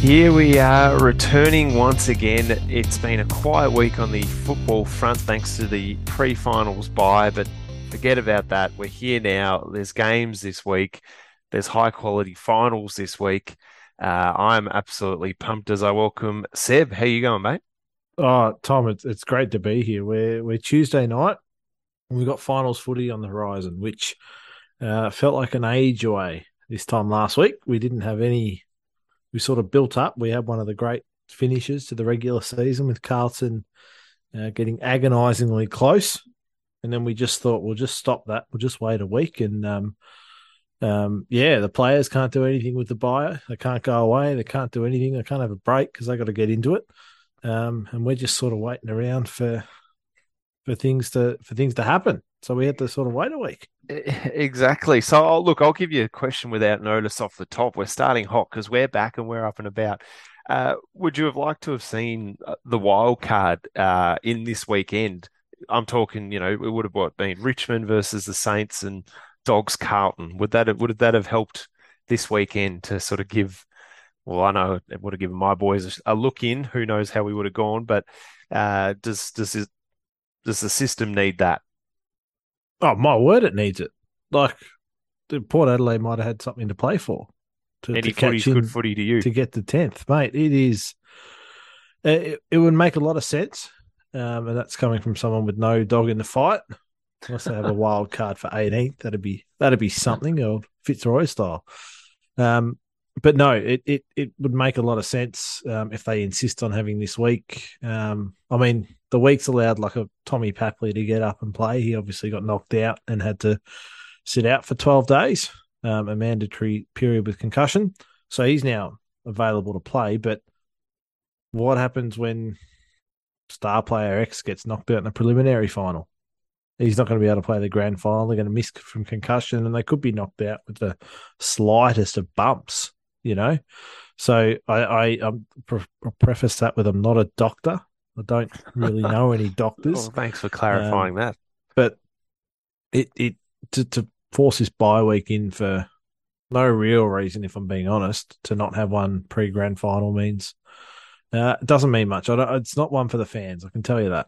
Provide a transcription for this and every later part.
Here we are returning once again. It's been a quiet week on the football front thanks to the pre finals bye, but forget about that. We're here now. There's games this week, there's high quality finals this week. Uh, I'm absolutely pumped as I welcome Seb. How you going, mate? Oh, Tom, it's it's great to be here. We're we're Tuesday night. We've got finals footy on the horizon, which uh, felt like an age away this time last week. We didn't have any we sort of built up. We had one of the great finishes to the regular season with Carlton uh, getting agonisingly close, and then we just thought we'll just stop that. We'll just wait a week, and um, um, yeah, the players can't do anything with the buyer. They can't go away. They can't do anything. They can't have a break because they got to get into it. Um, and we're just sort of waiting around for for things to for things to happen. So we had to sort of wait a week. Exactly. So, I'll, look, I'll give you a question without notice off the top. We're starting hot because we're back and we're up and about. Uh, would you have liked to have seen uh, the wild card uh, in this weekend? I'm talking, you know, it would have what been Richmond versus the Saints and Dogs Carlton. Would that have, would that have helped this weekend to sort of give? Well, I know it would have given my boys a look in. Who knows how we would have gone? But uh, does does does the system need that? Oh my word, it needs it. Like Port Adelaide might have had something to play for. To, Any to footy's in, good footy to you to get the tenth, mate. It is. It, it would make a lot of sense, um, and that's coming from someone with no dog in the fight. Unless they have a wild card for 18th, that'd be that'd be something of Fitzroy style. Um, but no, it, it it would make a lot of sense um, if they insist on having this week. Um, I mean, the week's allowed like a Tommy Papley to get up and play. He obviously got knocked out and had to sit out for 12 days, um, a mandatory period with concussion. So he's now available to play. But what happens when star player X gets knocked out in the preliminary final? He's not going to be able to play the grand final. They're going to miss from concussion, and they could be knocked out with the slightest of bumps. You know, so I, I um, pre- preface that with I'm not a doctor, I don't really know any doctors. well, thanks for clarifying um, that. But it it to, to force this bye week in for no real reason, if I'm being honest, to not have one pre grand final means uh, it doesn't mean much. it's not one for the fans. I can tell you that.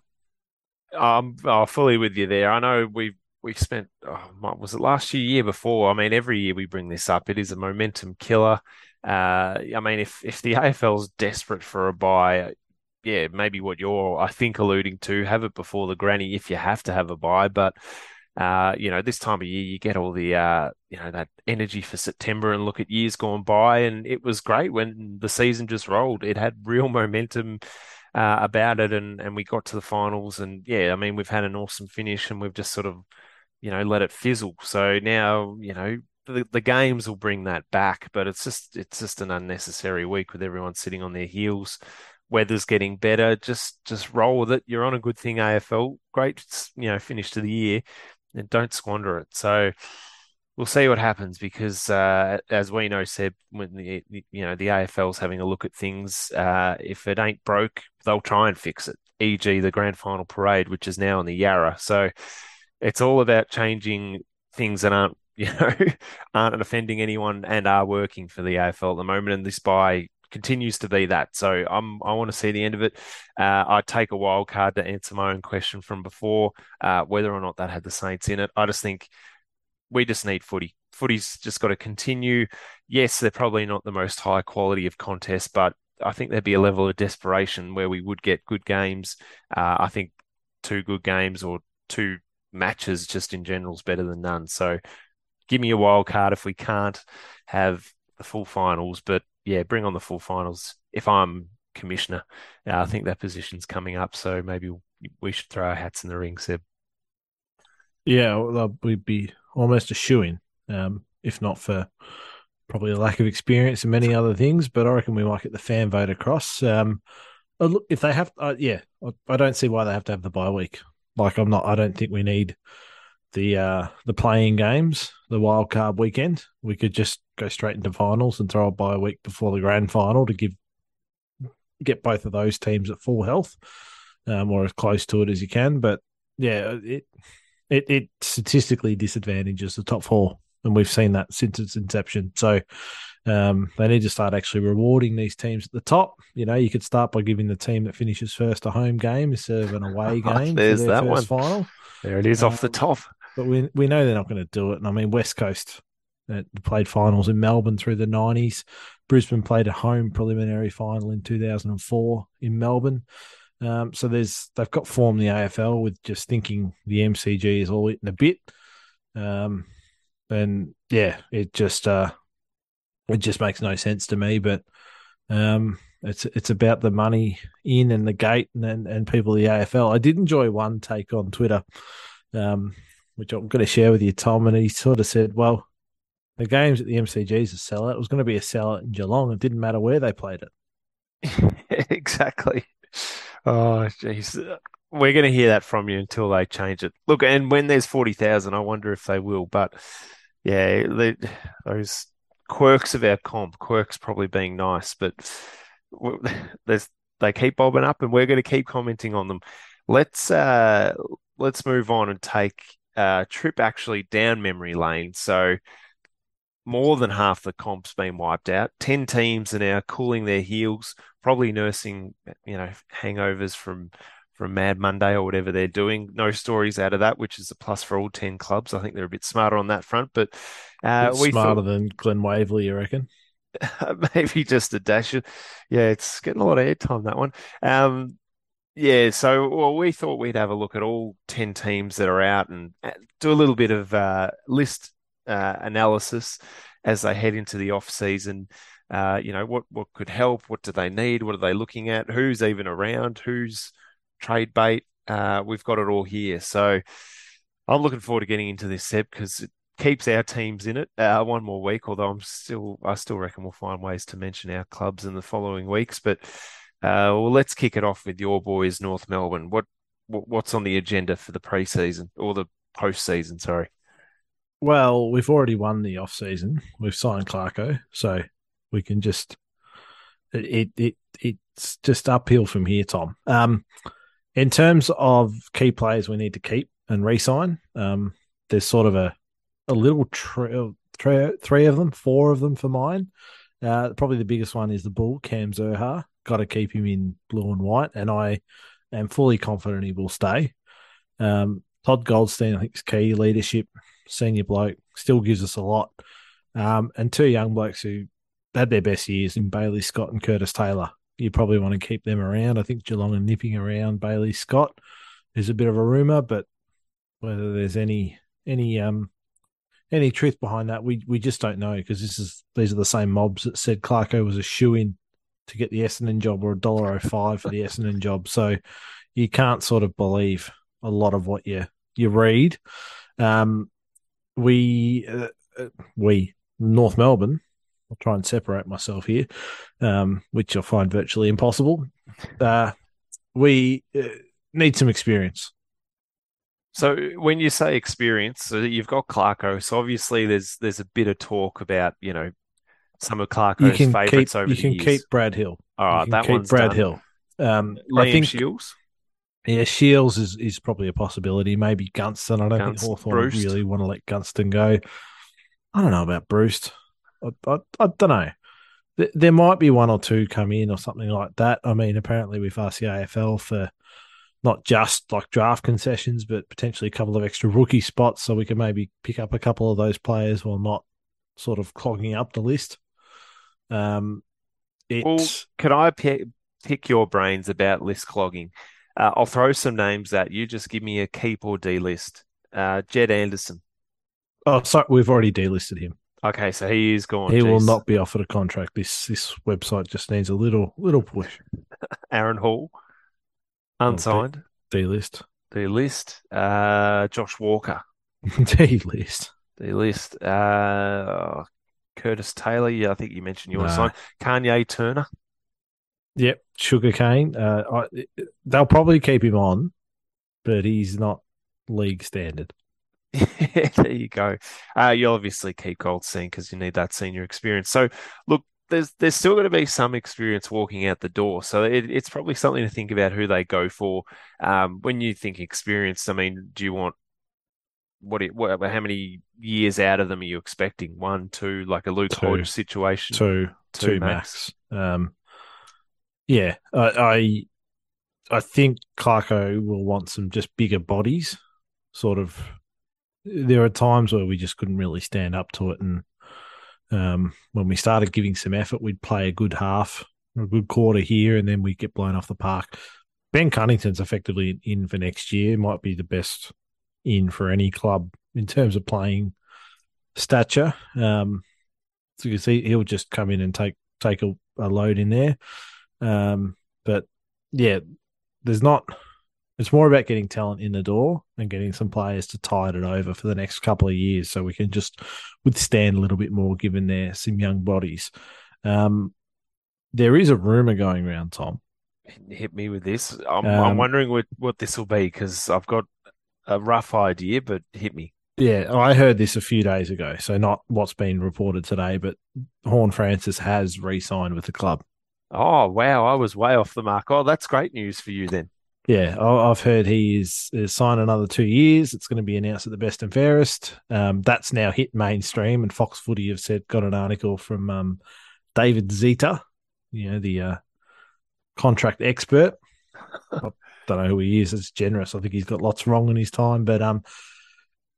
I'm fully with you there. I know we've we've spent oh, was it last year, year before? I mean, every year we bring this up. It is a momentum killer. Uh, I mean, if if the AFL's desperate for a bye, yeah, maybe what you're, I think, alluding to, have it before the granny if you have to have a bye. But, uh, you know, this time of year, you get all the, uh, you know, that energy for September and look at years gone by. And it was great when the season just rolled. It had real momentum uh, about it. And, and we got to the finals. And yeah, I mean, we've had an awesome finish and we've just sort of, you know, let it fizzle. So now, you know, the, the games will bring that back, but it's just it's just an unnecessary week with everyone sitting on their heels weather's getting better. Just just roll with it. You're on a good thing, AFL. Great, you know, finish to the year, and don't squander it. So we'll see what happens because, uh, as we know, Seb, when the you know the AFL's having a look at things, uh, if it ain't broke, they'll try and fix it. E.g., the grand final parade, which is now in the Yarra. So it's all about changing things that aren't you know aren't offending anyone and are working for the AFL at the moment. And this bye continues to be that. So I'm I want to see the end of it. Uh, I'd take a wild card to answer my own question from before, uh, whether or not that had the Saints in it. I just think we just need footy. Footy's just got to continue. Yes, they're probably not the most high quality of contests, but I think there'd be a level of desperation where we would get good games. Uh, I think two good games or two matches just in general is better than none. So give me a wild card if we can't have the full finals, but yeah, bring on the full finals. If I'm commissioner, uh, I think that position's coming up, so maybe we should throw our hats in the ring, Seb. Yeah, well, we'd be almost a shoe in, um, if not for probably a lack of experience and many other things. But I reckon we might get the fan vote across. Um, uh, if they have, uh, yeah, I don't see why they have to have the bye week. Like, I'm not. I don't think we need the uh, the playing games, the wild card weekend. We could just go straight into finals and throw a bye a week before the grand final to give get both of those teams at full health, um, or as close to it as you can. But yeah, it it, it statistically disadvantages the top four, and we've seen that since its inception. So Um, they need to start actually rewarding these teams at the top. You know, you could start by giving the team that finishes first a home game instead of an away game. There's that one. final. There it is um, off the um, top. But we we know they're not going to do it. And I mean, West Coast uh, played finals in Melbourne through the nineties. Brisbane played a home preliminary final in 2004 in Melbourne. Um, so there's they've got form the AFL with just thinking the MCG is all eaten a bit. Um, and yeah, it just uh, it just makes no sense to me. But um, it's it's about the money in and the gate and and, and people the AFL. I did enjoy one take on Twitter, um, which I'm going to share with you, Tom. And he sort of said, "Well, the games at the MCG is a sellout. It was going to be a sellout in Geelong. It didn't matter where they played it." exactly. Oh, jeez. We're going to hear that from you until they change it. Look, and when there's 40,000, I wonder if they will. But yeah, those quirks of our comp, quirks probably being nice, but there's they keep bobbing up, and we're going to keep commenting on them. Let's uh, let's move on and take a trip actually down memory lane. So more than half the comp's been wiped out. Ten teams are now cooling their heels, probably nursing, you know, hangovers from from Mad Monday or whatever they're doing. No stories out of that, which is a plus for all ten clubs. I think they're a bit smarter on that front, but uh, we smarter thought, than Glenn Waverley, you reckon? maybe just a dash. Yeah, it's getting a lot of airtime that one. Um, yeah, so well, we thought we'd have a look at all ten teams that are out and uh, do a little bit of uh, list uh, analysis as they head into the off season. Uh, you know, what what could help? What do they need? What are they looking at? Who's even around? Who's trade bait? Uh, we've got it all here. So I'm looking forward to getting into this, Seb, because it keeps our teams in it uh, one more week. Although I'm still, I still reckon we'll find ways to mention our clubs in the following weeks. But uh, well, let's kick it off with your boys, North Melbourne. What, what what's on the agenda for the preseason or the postseason? Sorry. Well, we've already won the off season. We've signed Clarko, so we can just it it it's just uphill from here, Tom. Um, in terms of key players, we need to keep and re-sign. Um, there's sort of a a little trail, three of them, four of them for mine. Uh, probably the biggest one is the bull, Cam Zurhaar. Got to keep him in blue and white, and I am fully confident he will stay. Um, Todd Goldstein, I think, is key leadership senior bloke, still gives us a lot. Um, and two young blokes who had their best years in Bailey Scott and Curtis Taylor. You probably want to keep them around. I think Geelong are nipping around Bailey Scott. There's a bit of a rumor, but whether there's any any um any truth behind that, we we just don't know because this is these are the same mobs that said Clarko was a shoe in to get the Essendon job or a dollar oh five for the Essendon job. So you can't sort of believe a lot of what you you read. Um, we uh, uh, we North Melbourne. I'll try and separate myself here, um, which I find virtually impossible. Uh, we uh, need some experience. So when you say experience, so you've got Clarko. So obviously there's there's a bit of talk about you know some of Clarko's favourites over you the years. You can keep Brad Hill. All right, that keep one's Brad done. Hill. Um, Liam I think Shiels. Yeah, Shiels is, is probably a possibility. Maybe Gunston. I don't Gunst, think Hawthorn really want to let Gunston go. I don't know about Bruce. I, I, I don't know. There might be one or two come in or something like that. I mean, apparently we've asked the AFL for not just like draft concessions, but potentially a couple of extra rookie spots so we can maybe pick up a couple of those players while not sort of clogging up the list. Um, it's... Well, can I pick, pick your brains about list clogging? Uh, I'll throw some names at you. Just give me a keep or delist. Uh, Jed Anderson. Oh, sorry, we've already delisted him. Okay, so he is gone. He Jeez. will not be offered a contract. This this website just needs a little little push. Aaron Hall, unsigned. delist. Delist. Uh, Josh Walker. delist. Delist. Uh, Curtis Taylor. Yeah, I think you mentioned you want to sign. Kayne Turner. Yep, sugarcane. Uh, I, they'll probably keep him on, but he's not league standard. there you go. Uh, you'll obviously keep Goldstein because you need that senior experience. So, look, there's there's still going to be some experience walking out the door. So it, it's probably something to think about who they go for. Um, when you think experience, I mean, do you want what, it, what how many years out of them are you expecting? One, two, like a Luke Two. Hodge situation? two, Two two max. max. Um, yeah, I, I I think Clarko will want some just bigger bodies. Sort of, there are times where we just couldn't really stand up to it, and um, when we started giving some effort, we'd play a good half, a good quarter here, and then we get blown off the park. Ben Cunnington's effectively in for next year. Might be the best in for any club in terms of playing stature. Um, so you can see he'll just come in and take take a, a load in there. Um, but yeah, there's not. It's more about getting talent in the door and getting some players to tide it over for the next couple of years, so we can just withstand a little bit more, given they're some young bodies. Um, there is a rumor going around, Tom. Hit me with this. I'm, I'm Um, wondering what, what this will be because I've got a rough idea, but hit me. Yeah, I heard this a few days ago, so not what's been reported today, but Horn Francis has re-signed with the club. Oh, wow. I was way off the mark. Oh, that's great news for you then. Yeah, I- I've heard he is, is signed another two years. It's going to be announced at the best and fairest. Um, that's now hit mainstream, and Fox Footy have said got an article from um, David Zeta, you know the uh, contract expert. I don't know who he is. It's generous. I think he's got lots wrong in his time, but um,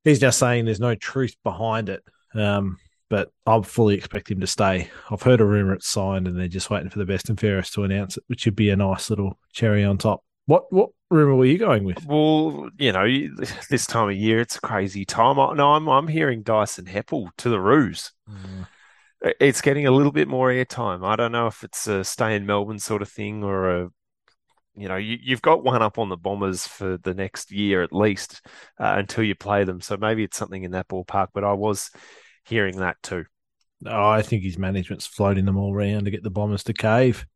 he's now saying there's no truth behind it. Um, but I fully expect him to stay. I've heard a rumor it's signed, and they're just waiting for the best and fairest to announce it, which would be a nice little cherry on top. What what rumor were you going with? Well, you know, this time of year, it's a crazy time. I, no, I'm, I'm hearing Dyson Heppell to the Roos. It's getting a little bit more airtime. I don't know if it's a stay in Melbourne sort of thing or a, you know, you, you've got one up on the Bombers for the next year at least uh, until you play them. So maybe it's something in that ballpark. But I was hearing that too. Oh, I think his management's floating them all around to get the Bombers to cave.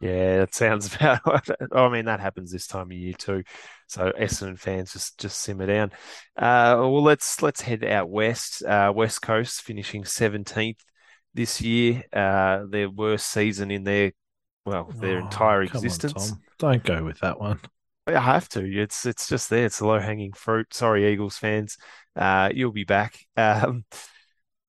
Yeah, that sounds about. I mean, that happens this time of year too. So Essendon fans just just simmer down. Uh, well, let's let's head out west. Uh, west Coast finishing seventeenth this year. Uh, their worst season in their well their Oh, entire on, existence. Tom. Don't go with that one. I have to. It's it's just there. It's a low hanging fruit. Sorry, Eagles fans. Uh, you'll be back. Um,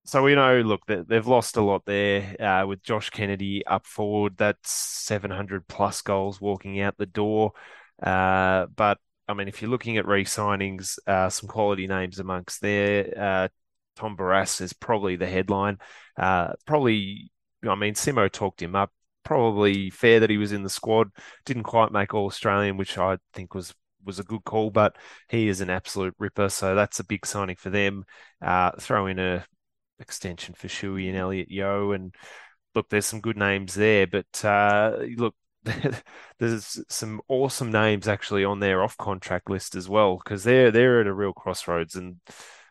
so we know. Look, they, they've lost a lot there. Uh, with Josh Kennedy up forward, that's 700 plus goals walking out the door. Uh, but I mean, if you're looking at re-signings, uh, some quality names amongst there. Uh, Tom Barrass is probably the headline. Uh, probably. I mean, Simo talked him up. Probably fair that he was in the squad didn't quite make All Australian, which I think was was a good call, but he is an absolute ripper, so that's a big signing for them. Uh, throw in a extension for Shuey and Elliot Yeo, and look, there's some good names there, but uh, look, there's some awesome names actually on their off contract list as well because they're they're at a real crossroads, and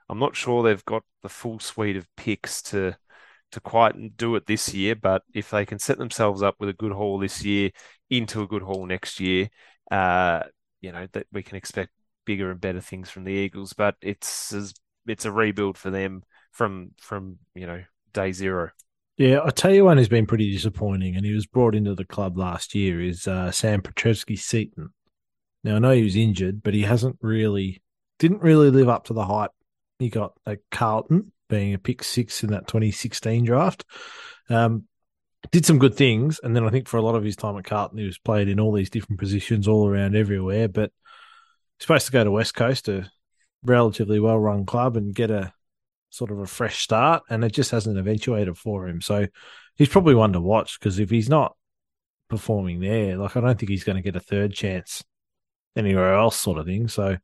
I'm not sure they've got the full suite of picks to to quite do it this year, but if they can set themselves up with a good haul this year into a good haul next year, uh, you know that we can expect bigger and better things from the Eagles. But it's it's a rebuild for them from from you know day zero. Yeah, I tell you one who's been pretty disappointing, and he was brought into the club last year is uh, Sam Petrevski-Seton. Now I know he was injured, but he hasn't really didn't really live up to the hype he got at Carlton, being a pick six in that 2016 draft. Um, did some good things, and then I think for a lot of his time at Carlton, he was played in all these different positions all around everywhere. But he's supposed to go to West Coast, a relatively well-run club, and get a sort of a fresh start, and it just hasn't eventuated for him. So he's probably one to watch because if he's not performing there, like I don't think he's going to get a third chance anywhere else, sort of thing. So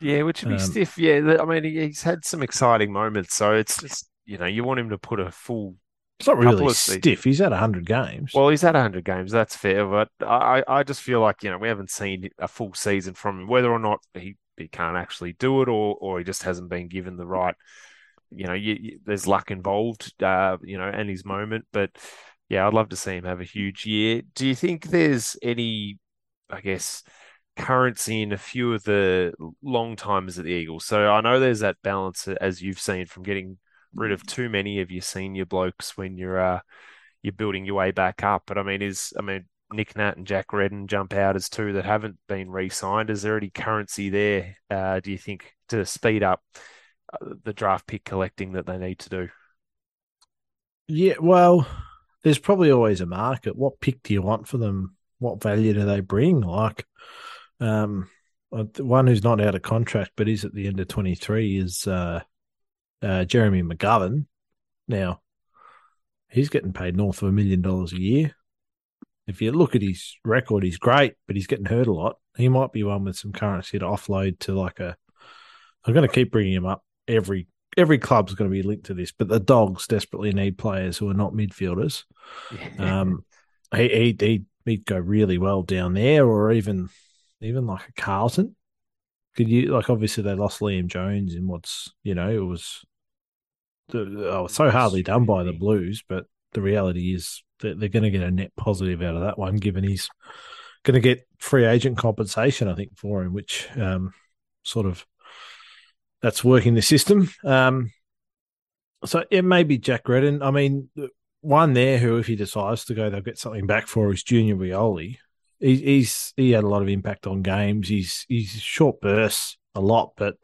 Yeah, which would be Um, stiff. Yeah, I mean, he's had some exciting moments, so it's just you know you want him to put a full. it's not really stiff. He's had hundred games. Well, he's had 100 games, that's fair, but I I just feel like you know we haven't seen a full season from him, whether or not he he can't actually do it, or or he just hasn't been given the right. You know, you, you, there's luck involved, uh, you know, and his moment, but yeah, I'd love to see him have a huge year. Do you think there's any, I guess, currency in a few of the long timers at the Eagles? So I know there's that balance as you've seen from getting rid of too many of your senior blokes when you're uh, you're building your way back up. But I mean, is I mean Nick Nat and Jack Redden jump out as two that haven't been re-signed. Is there any currency there? Uh, do you think to speed up? The draft pick collecting that they need to do. Yeah, well, there's probably always a market. What pick do you want for them? What value do they bring? Like, um, uh, one who's not out of contract but is at the end of 23 is uh, uh, Jeremy McGovern. Now, he's getting paid north of a million dollars a year. If you look at his record, he's great, but he's getting hurt a lot. He might be one with some currency to offload to like a. I'm going to keep bringing him up. Every every club's going to be linked to this, but the Dogs desperately need players who are not midfielders. um, he, he he he'd go really well down there, or even even like a Carlton. Could you like obviously they lost Liam Jones in what's you know it was oh, so hardly done by the Blues, but the reality is that they're going to get a net positive out of that one, given he's going to get free agent compensation, I think, for him, which um, sort of that's working the system. Um, so it may be Jack Redden. I mean, one there who, if he decides to go, they'll get something back for is Junior Rioli. He, he's he had a lot of impact on games. He's he's short bursts a lot, but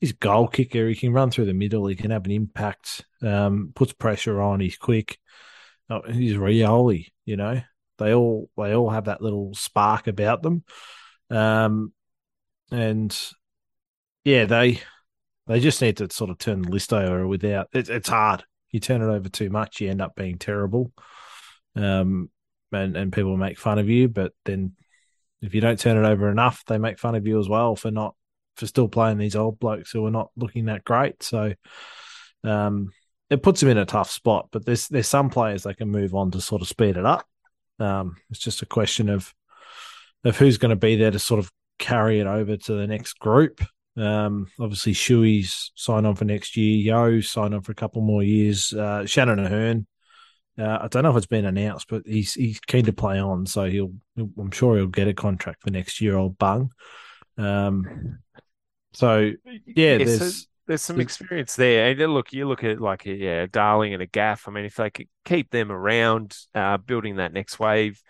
he's goal kicker. He can run through the middle. He can have an impact. Um, puts pressure on. He's quick. Oh, he's Rioli. You know, they all they all have that little spark about them. Um, and yeah, they they just need to sort of turn the list over without. It, it's hard. You turn it over too much, you end up being terrible. Um, and and people make fun of you, but then if you don't turn it over enough, they make fun of you as well for not for still playing these old blokes who are not looking that great. So, um, it puts them in a tough spot. But there's there's some players they can move on to sort of speed it up. Um, it's just a question of of who's going to be there to sort of carry it over to the next group. Um, obviously, Shuey's signed on for next year. Yeo signed on for a couple more years. Uh, Shannon Hurn, uh, I don't know if it's been announced, but he's he's keen to play on, so he'll. I'm sure he'll get a contract for next year. Old Bung. Um, so yeah, yeah there's so there's some experience there. And look, you look at like a, yeah, Darling and a Gaff. I mean, if they could keep them around, uh, building that next wave,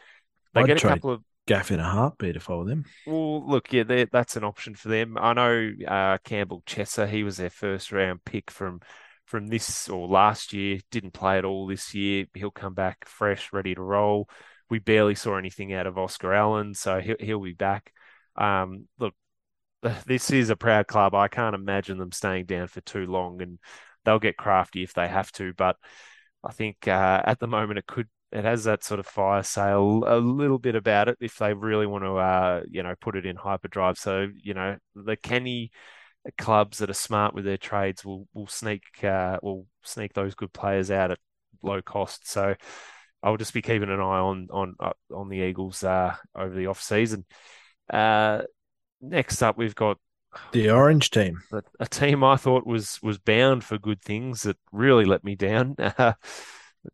they I'd get a trade couple of Gaff in a heartbeat if I were them. Well, look, yeah, that's an option for them. I know uh, Campbell Chesser, he was their first round pick from from this or last year, didn't play at all this year. He'll come back fresh, ready to roll. We barely saw anything out of Oscar Allen, so he'll, he'll be back. Um, look, this is a proud club. I can't imagine them staying down for too long, and they'll get crafty if they have to. But I think uh, at the moment it could it has that sort of fire sale a little bit about it if they really want to uh, you know put it in hyperdrive. So you know the Kenny clubs that are smart with their trades will will sneak uh, will sneak those good players out at low cost. So I'll just be keeping an eye on on uh, on the Eagles uh, over the off season. Uh, next up, we've got The orange team. a, a team I thought was was bound for good things that really let me down.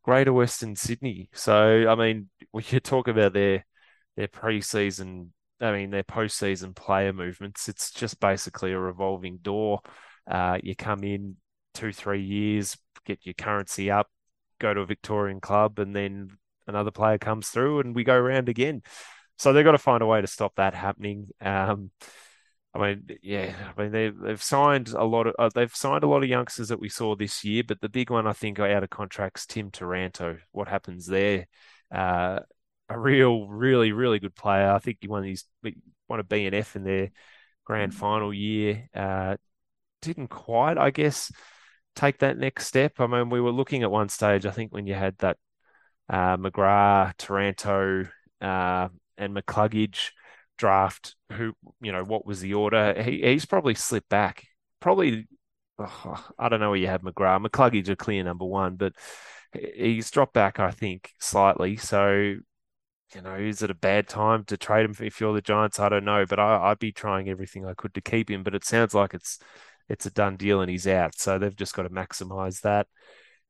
Greater Western Sydney. So I mean, we could talk about their their preseason. I mean, their postseason player movements. It's just basically a revolving door. Uh, you come in two, three years, get your currency up, go to a Victorian club, and then another player comes through, and we go around again. So they've got to find a way to stop that happening. Um, I mean, yeah, I mean they they've signed a lot of uh, they've signed a lot of youngsters that we saw this year, but the big one I think out of contracts Tim Taranto. What happens there? Uh, a real, really, really good player. I think he won his won a BNF in their grand final year. Uh, didn't quite, I guess, take that next step. I mean, we were looking at one stage. I think when you had that uh, McGrath, Taranto, uh, and McCluggage draft who you know what was the order. He, he's probably slipped back. Probably oh, I don't know where you have McGrath. McCluggage a clear number one but he's dropped back I think slightly. So you know is it a bad time to trade him if you're the Giants? I don't know but I, I'd be trying everything I could to keep him but it sounds like it's it's a done deal and he's out. So they've just got to maximize that.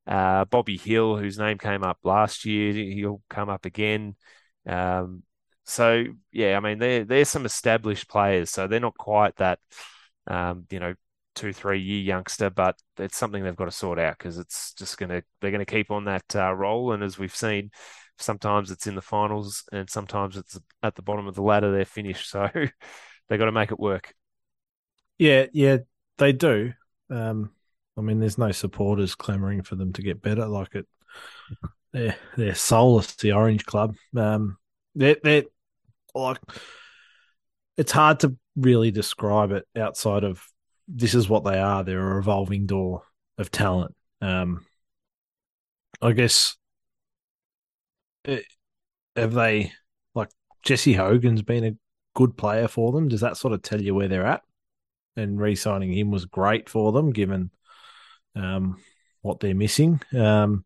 Uh, Bobby Hill whose name came up last year he'll come up again. Um, so yeah, I mean they're they're some established players, so they're not quite that um, you know two three year youngster, but it's something they've got to sort out because it's just gonna they're gonna keep on that uh, roll, and as we've seen, sometimes it's in the finals and sometimes it's at the bottom of the ladder they're finished, so they got to make it work. Yeah, yeah, they do. Um, I mean, there's no supporters clamoring for them to get better. Like it, they're they're soulless. The Orange Club. Um, they're they're like it's hard to really describe it outside of this is what they are. They're a revolving door of talent. Um, I guess eh, have they like Jesse Hogan's been a good player for them? Does that sort of tell you where they're at? And re-signing him was great for them, given um, what they're missing. Um,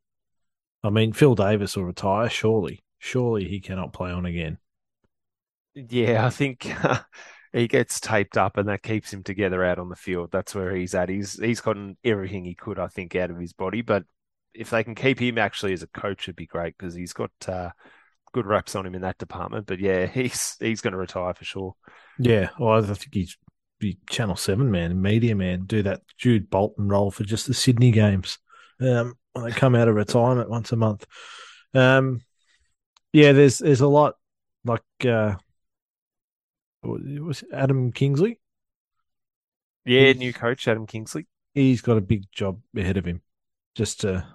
I mean, Phil Davis will retire. Surely, surely he cannot play on again. Yeah, I think he gets taped up, and that keeps him together out on the field. That's where he's at. He's he's gotten everything he could, I think, out of his body. But if they can keep him actually as a coach, it'd be great because he's got uh, good reps on him in that department. But yeah, he's he's going to retire for sure. Yeah, well, I think he's be Channel Seven man, media man, do that Jude Bolton role for just the Sydney games. Um, when they come out of retirement once a month. Um, yeah, there's there's a lot like uh, it was Adam Kingsley. Yeah, he's, new coach Adam Kingsley. He's got a big job ahead of him, just to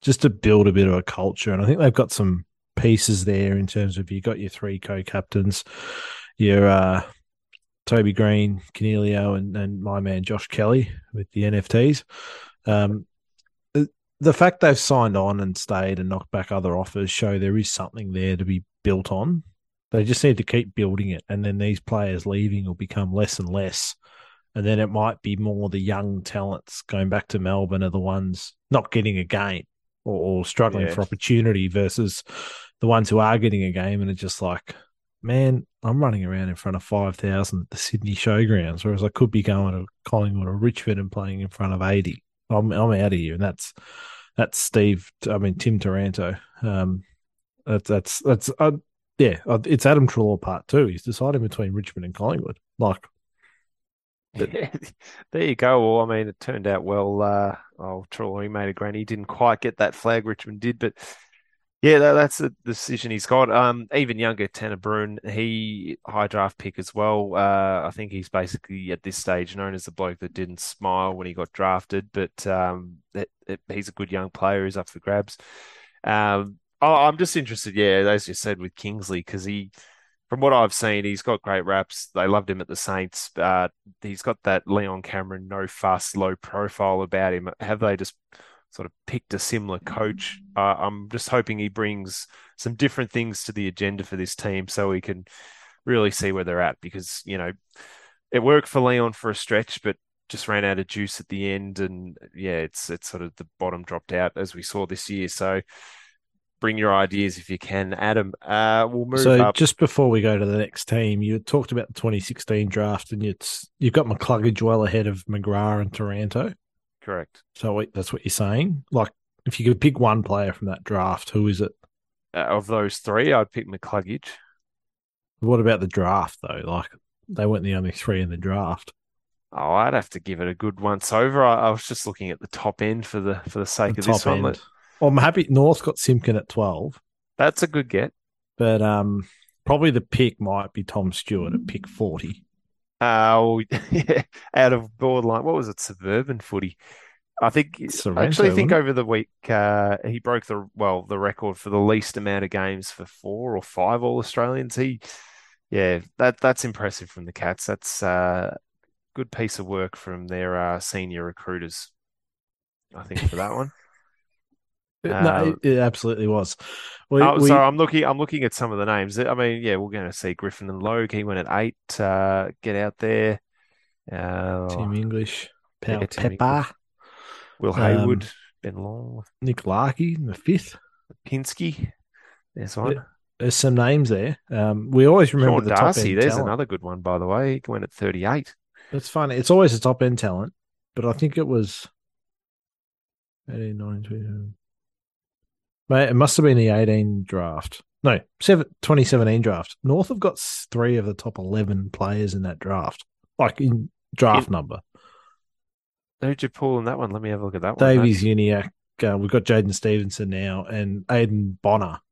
just to build a bit of a culture, and I think they've got some pieces there in terms of you got your three co-captains, your uh, Toby Greene, Coniglio, and, and my man Josh Kelly with the NFTs. Um, the fact they've signed on and stayed and knocked back other offers show there is something there to be built on. They just need to keep building it, and then these players leaving will become less and less, and then it might be more the young talents going back to Melbourne are the ones not getting a game or, or struggling yeah. for opportunity versus the ones who are getting a game and are just like, man, I'm running around in front of 5,000 at the Sydney Showgrounds, whereas I could be going to Collingwood or Richmond and playing in front of 80. I'm, I'm out of here. And that's, that's Steve, I mean, Tim Taranto. Um, that's, that's, that's, uh, yeah, uh, it's Adam Treloar part two. He's deciding between Richmond and Collingwood. Like, but... there you go. Well, I mean, it turned out well. Uh, oh, Treloar, he made a grand. He didn't quite get that flag Richmond did, but yeah, that, that's the decision he's got. Um, even younger Tanner Bruhn, he high draft pick as well. Uh, I think he's basically at this stage known as the bloke that didn't smile when he got drafted, but um, it, it, he's a good young player. He's up for grabs. Um, oh, I'm just interested, yeah, as you said with Kingsley, because he, from what I've seen, he's got great raps. They loved him at the Saints. Uh, he's got that Leon Cameron no fuss, low profile about him. Have they just sort of picked a similar coach. Uh, I'm just hoping he brings some different things to the agenda for this team so we can really see where they're at because, you know, it worked for Leon for a stretch, but just ran out of juice at the end. And yeah, it's, it's sort of the bottom dropped out as we saw this year. So, bring your ideas if you can, Adam. Uh, we'll move. So up. just before we go to the next team, you talked about the 2016 draft, and it's you've got McCluggage well ahead of McGrath and Taranto. Correct. So that's what you're saying. Like, if you could pick one player from that draft, who is it? Uh, of those three, I'd pick McCluggage. What about the draft though? Like, they weren't the only three in the draft. Oh, I'd have to give it a good once over. I, I was just looking at the top end for the for the sake the of this one. Well, I'm happy North got Simpkin at twelve. That's a good get. But um, probably the pick might be Tom Stewart at pick forty. Uh, out of borderline. What was it? Suburban footy. I think. Sorrento, I actually think over the week uh, he broke the well the record for the least amount of games for four or five All Australians. He, yeah, that that's impressive from the Cats. That's a uh, good piece of work from their uh, senior recruiters. I think for that one. No, um, it, absolutely was. We, oh, we... I'm looking. I'm looking at some of the names. I mean, yeah, we're going to see Griffin and Logue. He went at eight. Uh, get out there. Uh, Tim English, Paul yeah, Pepper, Will Hayward, um, Ben Long, Nick Larkey in the fifth. Pinsky. There's one. There's some names there. Um, we always remember Sean the Darcy, top end. There's talent. another good one, by the way. He went at 38. It's funny. It's always a top end talent, but I think it was 18, 19, Mate, it must have been the 18 draft. No, 2017 draft. North have got three of the top 11 players in that draft, like in draft number. Who'd you pull in that one? Let me have a look at that one. Davies Uniacke. Uh, we've got Jaidyn Stephenson now and Aidan Bonar.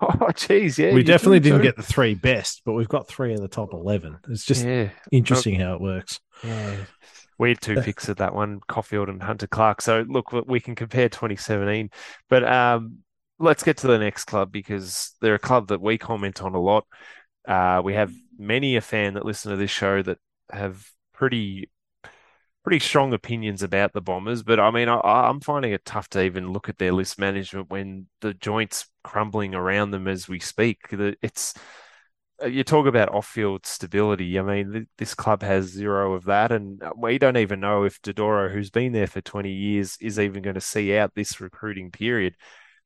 Oh, jeez, yeah. We definitely didn't get the three best, but we've got three in the top 11. It's just yeah. interesting how it works. Yeah. We had two picks at that one, Coffield and Hunter Clark. So look, we can compare 2017, but um, let's get to the next club because they're a club that we comment on a lot. Uh, we have many a fan that listen to this show that have pretty pretty strong opinions about the Bombers, but I mean, I, am finding it tough to even look at their list management when the joints crumbling around them as we speak. It's you talk about off-field stability. I mean, this club has zero of that, and we don't even know if Dodoro, who's been there for 20 years, is even going to see out this recruiting period.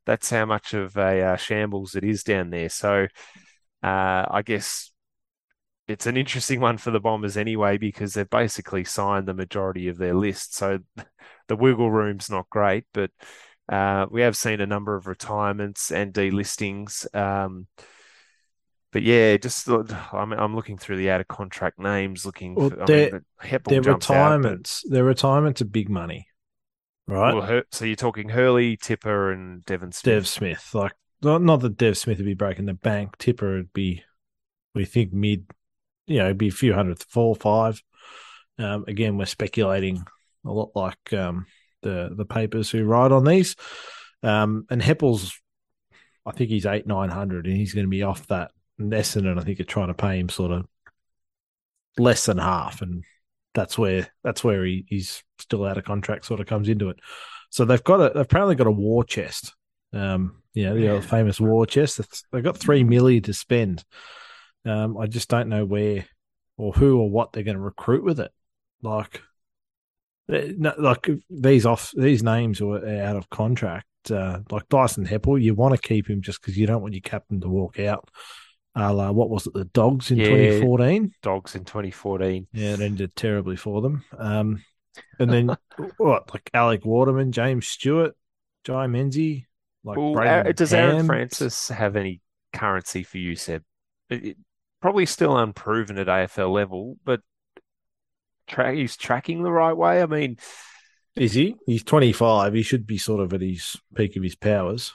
That's how much of a uh, shambles it is down there. So, uh, I guess it's an interesting one for the Bombers anyway because they've basically signed the majority of their list. So the wiggle room's not great, but uh, we have seen a number of retirements and delistings. Um, but yeah, just I'm I'm looking through the out of contract names, looking. Well, for, their, I mean, their retirements, out, but... their retirements are big money, right? Well, so you're talking Hurley, Tipper, and Devon Smith. Dev Smith, like not, not that Dev Smith would be breaking the bank. Tipper would be, we think mid you know, be a few hundred, four, five. Um, again, we're speculating a lot like um, the the papers who write on these. Um, and Heppell's, I think he's eight nine hundred, and he's going to be off that. Nesson and Essendon, I think, are trying to pay him sort of less than half, and that's where that's where he, he's still out of contract. Sort of comes into it. So they've got a they've apparently got a war chest. Um, you know, the yeah. famous war chest. They've got three million to spend. Um, I just don't know where or who or what they're going to recruit with it. Like, eh, like these off these names are out of contract. Uh, like Dyson Heppell, you want to keep him just because you don't want your captain to walk out. Uh, what was it? The Dogs in yeah, 2014. Dogs in 2014. Yeah, it ended terribly for them. Um, and then what? Like Alec Waterman, James Stewart, Jye Menzie. Like well, uh, does Aaron Francis have any currency for you, Seb? It, probably still unproven at AFL level, but tra- he's tracking the right way. I mean, is he? He's 25. He should be sort of at his peak of his powers.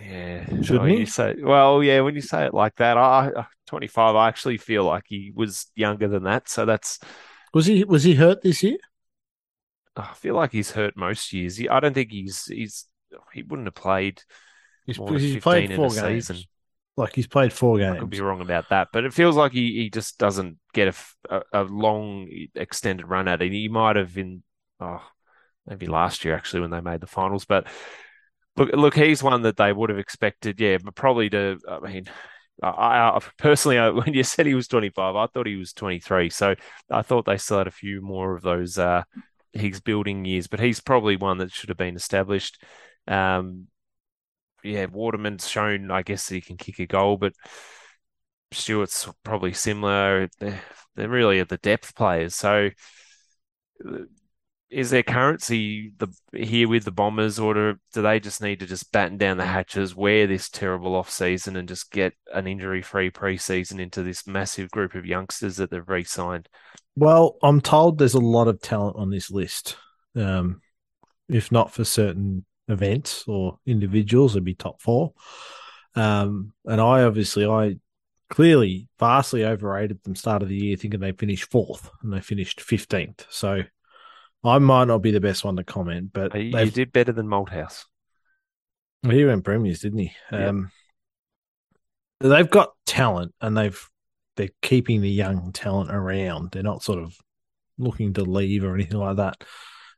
Yeah, shouldn't he? You say, well, yeah. When you say it like that, I 25. I actually feel like he was younger than that. So that's was he was he hurt this year? I feel like he's hurt most years. I don't think he's he's he wouldn't have played. He's, he's played four games. Season. Like he's played four games. I could be wrong about that, but it feels like he, he just doesn't get a, a, a long extended run at it. He might have in oh maybe last year actually when they made the finals, but look look he's one that they would have expected. Yeah, but probably to I mean. I, I personally, when you said he was 25, I thought he was 23. So I thought they still had a few more of those uh, Higgs building years, but he's probably one that should have been established. Um, yeah, Waterman's shown, I guess, he can kick a goal, but Stewart's probably similar. They're, they're really at the depth players. So, uh, is there currency the here with the Bombers, or do, do they just need to just batten down the hatches, wear this terrible off season, and just get an injury-free preseason into this massive group of youngsters that they've re-signed? Well, I'm told there's a lot of talent on this list. Um, if not for certain events or individuals, it'd be top four. Um, and I obviously, I clearly vastly overrated them start of the year, thinking they finished fourth and they finished 15th. So I might not be the best one to comment, but you did better than Malthouse. He went premiers, didn't he? Yep. Um, they've got talent and they've they're keeping the young talent around. They're not sort of looking to leave or anything like that.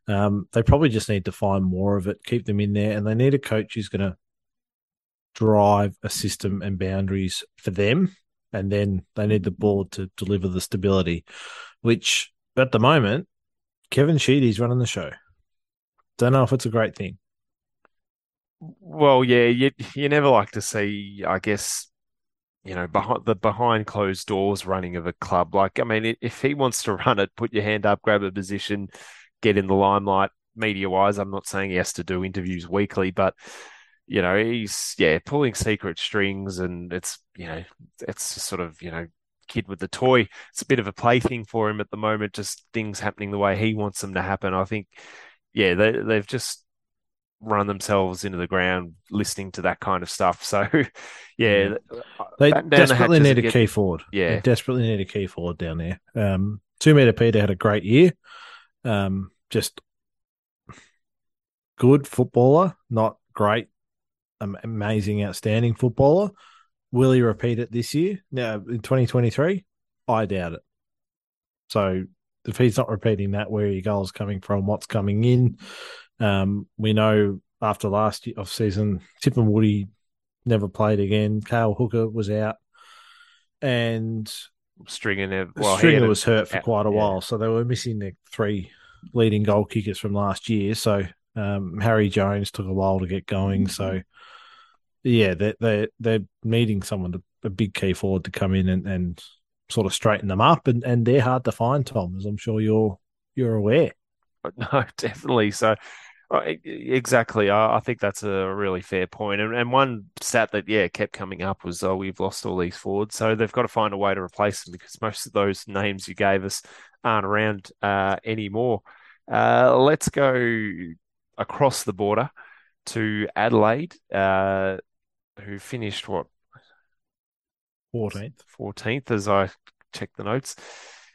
Um, they probably just need to find more of it, keep them in there, and they need a coach who's going to drive a system and boundaries for them. And then they need the board to deliver the stability, which at the moment, Kevin Sheedy's running the show. Don't know if it's a great thing. Well, yeah, you you never like to see, I guess, you know, behind the behind closed doors running of a club. Like, I mean, if he wants to run it, put your hand up, grab a position, get in the limelight media wise. I'm not saying he has to do interviews weekly, but you know, he's yeah, pulling secret strings and it's you know, it's sort of, you know, kid with the toy. It's a bit of a plaything for him at the moment, just things happening the way he wants them to happen. I think yeah, they they've just run themselves into the ground listening to that kind of stuff. So, yeah, they desperately need a get, key forward. Yeah, they desperately need a key forward down there. Um, two meter Peter had a great year. Um, just good footballer, not great, amazing, outstanding footballer. Will he repeat it this year? Now in 2023, I doubt it. So if he's not repeating that, where are your goals coming from, what's coming in, um, we know after last off season, Tip and Woody never played again. Cale Hooker was out, and Stringer, well, Stringer was hurt for quite a yeah. while, so they were missing their three leading goal kickers from last year. So um, Harry Jones took a while to get going. So yeah, they they they're needing someone to, a big key forward to come in and, and sort of straighten them up, and, and they're hard to find, Tom, as I'm sure you're you're aware. No, definitely. So uh, exactly. I, I, think that's a really fair point. And, and one stat that, yeah, kept coming up was, oh, we've lost all these forwards. So they've got to find a way to replace them because most of those names you gave us aren't around uh, anymore. Uh, let's go across the border to Adelaide, uh, who finished what 14th. 14th, as I check the notes.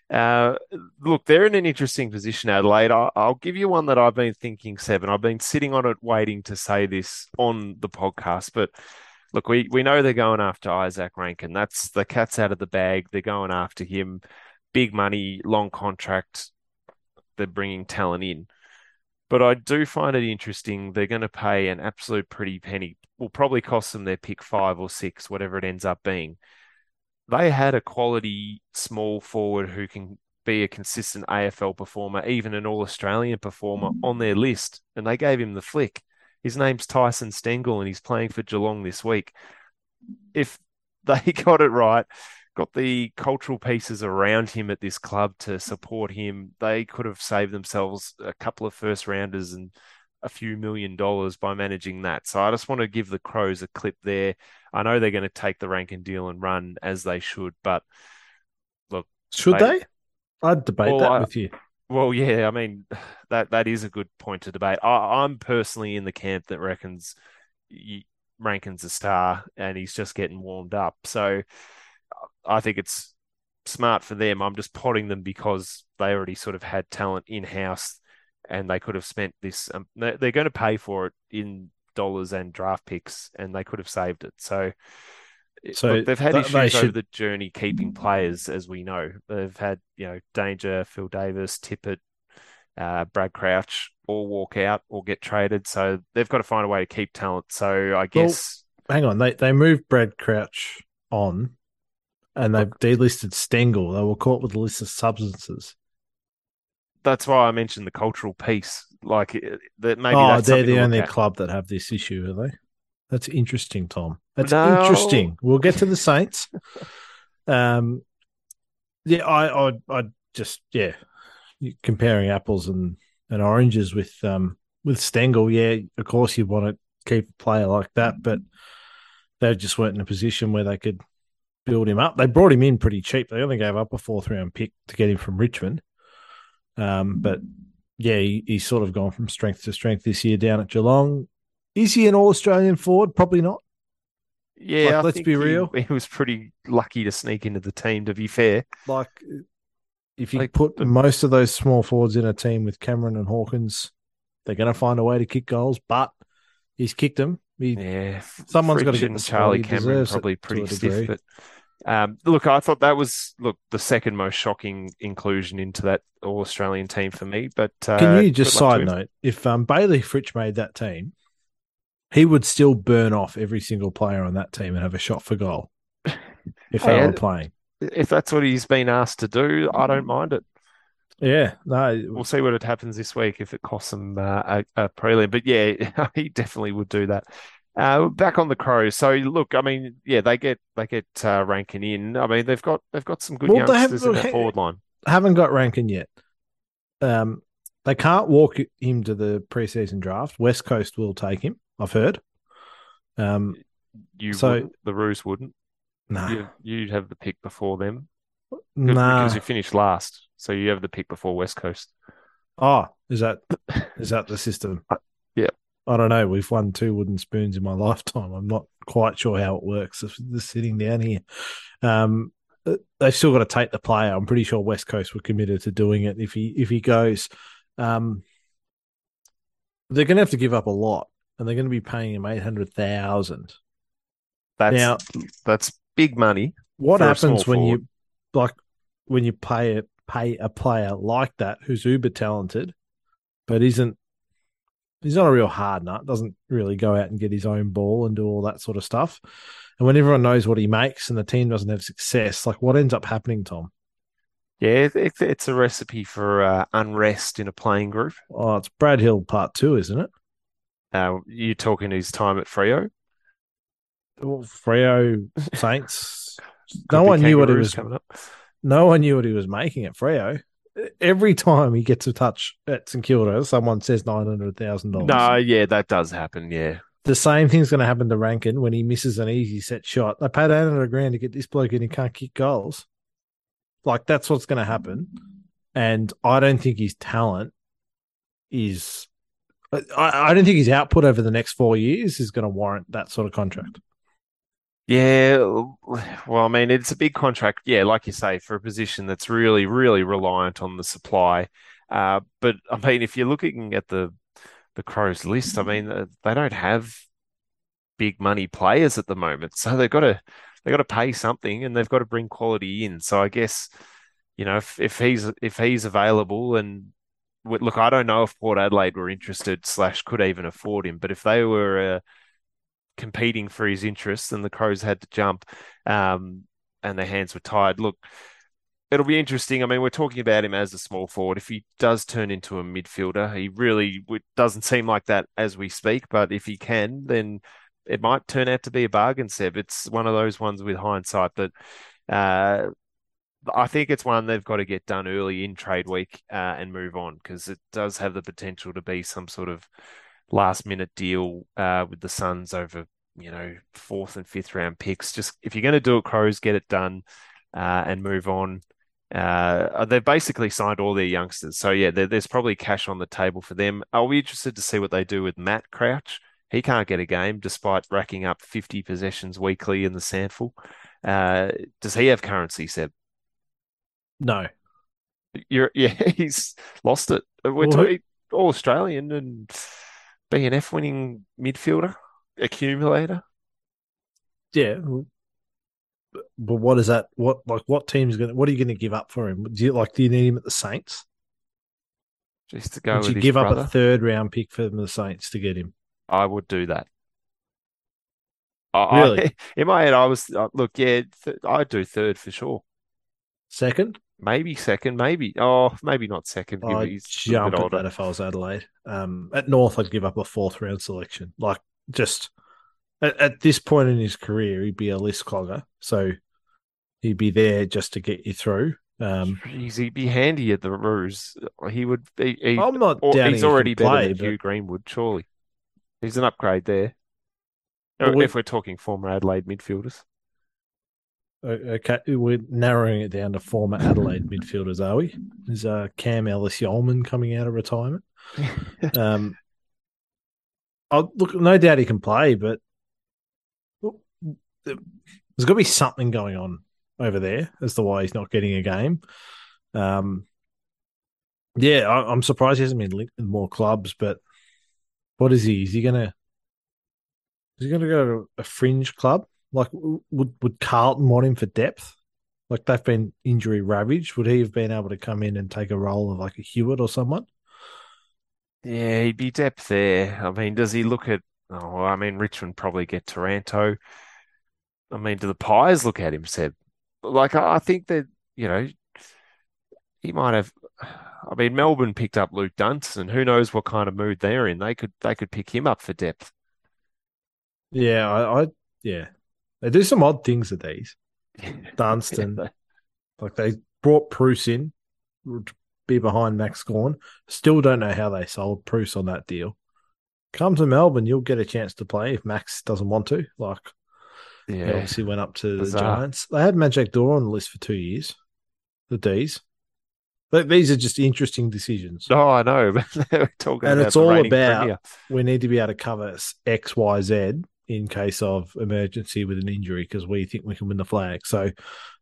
Uh, look, they're in an interesting position, Adelaide. I'll, I'll, give you one that I've been thinking, Seven. I've been sitting on it, waiting to say this on the podcast. But look, we, we know they're going after Isaac Rankine. That's the cat's out of the bag. They're going after him. Big money, long contract. They're bringing talent in. But I do find it interesting. They're going to pay an absolute pretty penny. Will probably cost them their pick five or six, whatever it ends up being they had a quality small forward who can be a consistent AFL performer, even an All Australian performer on their list, and they gave him the flick. His name's Tyson Stengel, and he's playing for Geelong this week. If they got it right, got the cultural pieces around him at this club to support him, they could have saved themselves a couple of first rounders and a few million dollars by managing that. So I just want to give the Crows a clip there. I know they're going to take the Rankine deal and run as they should, but look, should they? they? I'd debate well, that I, with you. Well, yeah, I mean that that is a good point to debate. I, am personally in the camp that reckons Rankine's a star and he's just getting warmed up. So I think it's smart for them. I'm just potting them because they already sort of had talent in house and they could have spent this. Um, they're going to pay for it in dollars and draft picks, and they could have saved it. So, so look, they've had th- issues should... over the journey keeping players, as we know. They've had you know Danger, Phil Davis, Tippett, uh, Brad Crouch all walk out or get traded. So they've got to find a way to keep talent. So I guess. Well, hang on, they they moved Brad Crouch on, and they've delisted Stengel. They were caught with a list of substances that's why I mentioned the cultural piece. Like that, maybe. Oh, they're the only club that have this issue, are they? That's interesting, Tom. That's no. interesting. We'll get to the Saints. um, yeah, I, I, I just, yeah, comparing apples and, and oranges with, um, with Stengel. Yeah, of course you want to keep a player like that, but they just weren't in a position where they could build him up. They brought him in pretty cheap. They only gave up a fourth round pick to get him from Richmond. Um, but yeah, he, he's sort of gone from strength to strength this year down at Geelong. Is he an All Australian forward? Probably not. Yeah, like, let's be real. He, he, was pretty lucky to sneak into the team. To be fair, like if you like, put but, most of those small forwards in a team with Cameron and Hawkins, they're going to find a way to kick goals. But he's kicked them. He, yeah, someone's got to get the Charlie Cameron probably pretty stiff, but um, look, I thought that was look the second most shocking inclusion into that All Australian team for me. But uh, can you just side note if um, Bailey Fritsch made that team, he would still burn off every single player on that team and have a shot for goal if they were playing. If that's what he's been asked to do, I don't mind it. Yeah, no, we'll see what it happens this week if it costs him uh, a, a prelim. But yeah, he definitely would do that. Uh, back on the Crows. So look, I mean, yeah, they get they get uh, Rankine in. I mean, they've got they've got some good well, youngsters in that forward line. Haven't got Rankine yet. Um, they can't walk him to the preseason draft. West Coast will take him. I've heard. Um, you so the Roos wouldn't. No, nah. you, would have the pick before them. Nah. because you finished last, so you have the pick before West Coast. Oh, is that is that the system? Uh, yeah. I don't know. We've won two wooden spoons in my lifetime. I'm not quite sure how it works. Just sitting down here, um, they've still got to take the player. I'm pretty sure West Coast were committed to doing it. If he if he goes, Um, they're going to have to give up a lot, and they're going to be paying him eight hundred thousand. That's Now- that's big money. What happens when you like when you pay a pay a player like that who's uber talented, but isn't he's not a real hard nut, doesn't really go out and get his own ball and do all that sort of stuff. And when everyone knows what he makes and the team doesn't have success, like what ends up happening, Tom? Yeah, it, it- it's a recipe for uh, unrest in a playing group. Oh, it's Brad Hill part two, isn't it? Uh, you talking his time at Freo? Well, Freo Saints. No one knew what he was. coming up. No one knew what he was making at Freo. Every time he gets a touch at St Kilda, someone says nine hundred thousand dollars. No, yeah, that does happen. Yeah, the same thing's going to happen to Rankine when he misses an easy set shot. They paid eight hundred grand to get this bloke and he can't kick goals. Like that's what's going to happen, and I don't think his talent is. I, I don't think his output over the next four years is going to warrant that sort of contract. Yeah. Well, I mean, it's a big contract. Yeah, like you say, for a position that's really, really reliant on the supply. Uh, but I mean, if you're looking at the the Crows list, I mean, uh, they don't have big money players at the moment, so they've got to they've got to pay something, and they've got to bring quality in. So I guess you know if if he's if he's available and look, I don't know if Port Adelaide were interested slash could even afford him, but if they were competing for his interests and the Crows had to jump, um, and their hands were tied, look. It'll be interesting. I mean, we're talking about him as a small forward. If he does turn into a midfielder, he really doesn't seem like that as we speak. But if he can, then it might turn out to be a bargain, Seb. It's one of those ones with hindsight that uh, I think it's one they've got to get done early in trade week uh, and move on because it does have the potential to be some sort of last minute deal uh, with the Suns over, you know, fourth and fifth round picks. Just if you're going to do it, Crows, get it done uh, and move on. Uh, they've basically signed all their youngsters. So, yeah, there's probably cash on the table for them. I'll be interested to see what they do with Matt Crouch. He can't get a game despite racking up 50 possessions weekly in the sample. Uh, does he have currency, Seb? No, You're, yeah, he's lost it. We're Well, talking all Australian and BNF winning midfielder, accumulator. yeah. But what is that? What like what team's going? to What are you going to give up for him? Do you like? Do you need him at the Saints? Just to go Would you give up a third round pick for the Saints to get him? I would do that. I, Really? I, in my head, I was uh, look, yeah, th- I'd do third for sure. Second, Maybe second, maybe oh, maybe not second. I'd he's jump at that if I was Adelaide. Um, at North, I'd give up a fourth round selection. Like just at, at this point in his career, he'd be a list clogger, so he'd be there just to get you through. Um, Jeez, he'd be handy at the Roos. He would be. He, I'm not or- he's he already better play, than but Hugh Greenwood, surely. He's an upgrade there. But we- if we're talking former Adelaide midfielders. okay, we're narrowing it down to former Adelaide midfielders, are we? Is uh, Cam Ellis-Yolmen coming out of retirement? Um, I'll, look, no doubt he can play, but there's got to be something going on over there as to why he's not getting a game. Um, yeah, I, I'm surprised he hasn't been linked with more clubs. But what is he? Is he gonna? Is he gonna go to a fringe club? Like, would would Carlton want him for depth? Like they've been injury ravaged. Would he have been able to come in and take a role of like a Hewett or someone? Yeah, he'd be depth there. I mean, does he look at? Oh, I mean, Richmond probably get Taranto. I mean, do the Pies look at him, Seb? Like, I, think that you know he might have. I mean, Melbourne picked up Luke Dunstan. Who knows what kind of mood they're in? They could they could pick him up for depth. Yeah, I, I yeah, they do some odd things at these. Dunstan, Yeah, like they brought Bruce in be behind Max Gawn. Still don't know how they sold Bruce on that deal. Come to Melbourne, you'll get a chance to play if Max doesn't want to. Like they- he obviously went up to the Giants. They had Majak Daw on the list for two years. The D's. But these are just interesting decisions. Oh, I know, but we're talking And it's all about- we need to be able to cover X, Y, Z in case of emergency with an injury because we think we can win the flag. So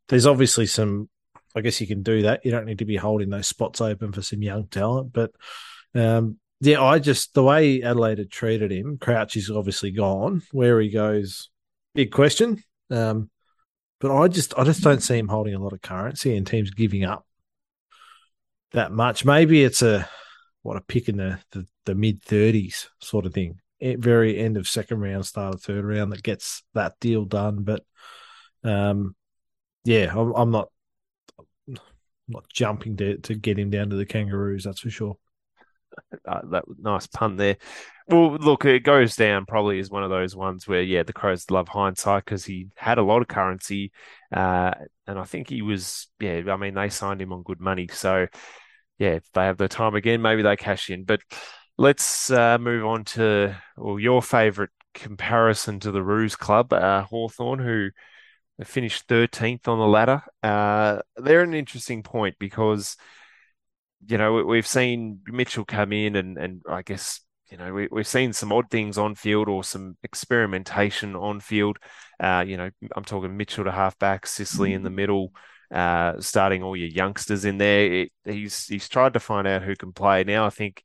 there's obviously some I guess you can do that. You don't need to be holding those spots open for some young talent. But um, yeah, I just the way Adelaide had treated him, Crouch is obviously gone. Where he goes, big question. Um, but I just I just don't see him holding a lot of currency and teams giving up that much. Maybe it's a what a pick in the the, the mid thirties sort of thing. At very end of second round, start of third round that gets that deal done. But um, yeah, I'm, I'm not not jumping to to get him down to the Kangaroos. That's for sure. Uh, that nice pun there. Well, look, it goes down probably as one of those ones where, yeah, the Crows love hindsight because he had a lot of currency, uh, and I think he was, yeah, I mean, they signed him on good money, so yeah, if they have the time again, maybe they cash in. But let's uh, move on to well, your favourite comparison to the Roos Club, uh, Hawthorn, who finished 13th on the ladder. Uh, they're an interesting point because you know, we, have seen Mitchell come in and, and I guess, you know, we, we've seen some odd things on field or some experimentation on field. Uh, you know, I'm talking Mitchell to halfback, Sicily in the middle, uh, starting all your youngsters in there. It, he's he's tried to find out who can play. Now I think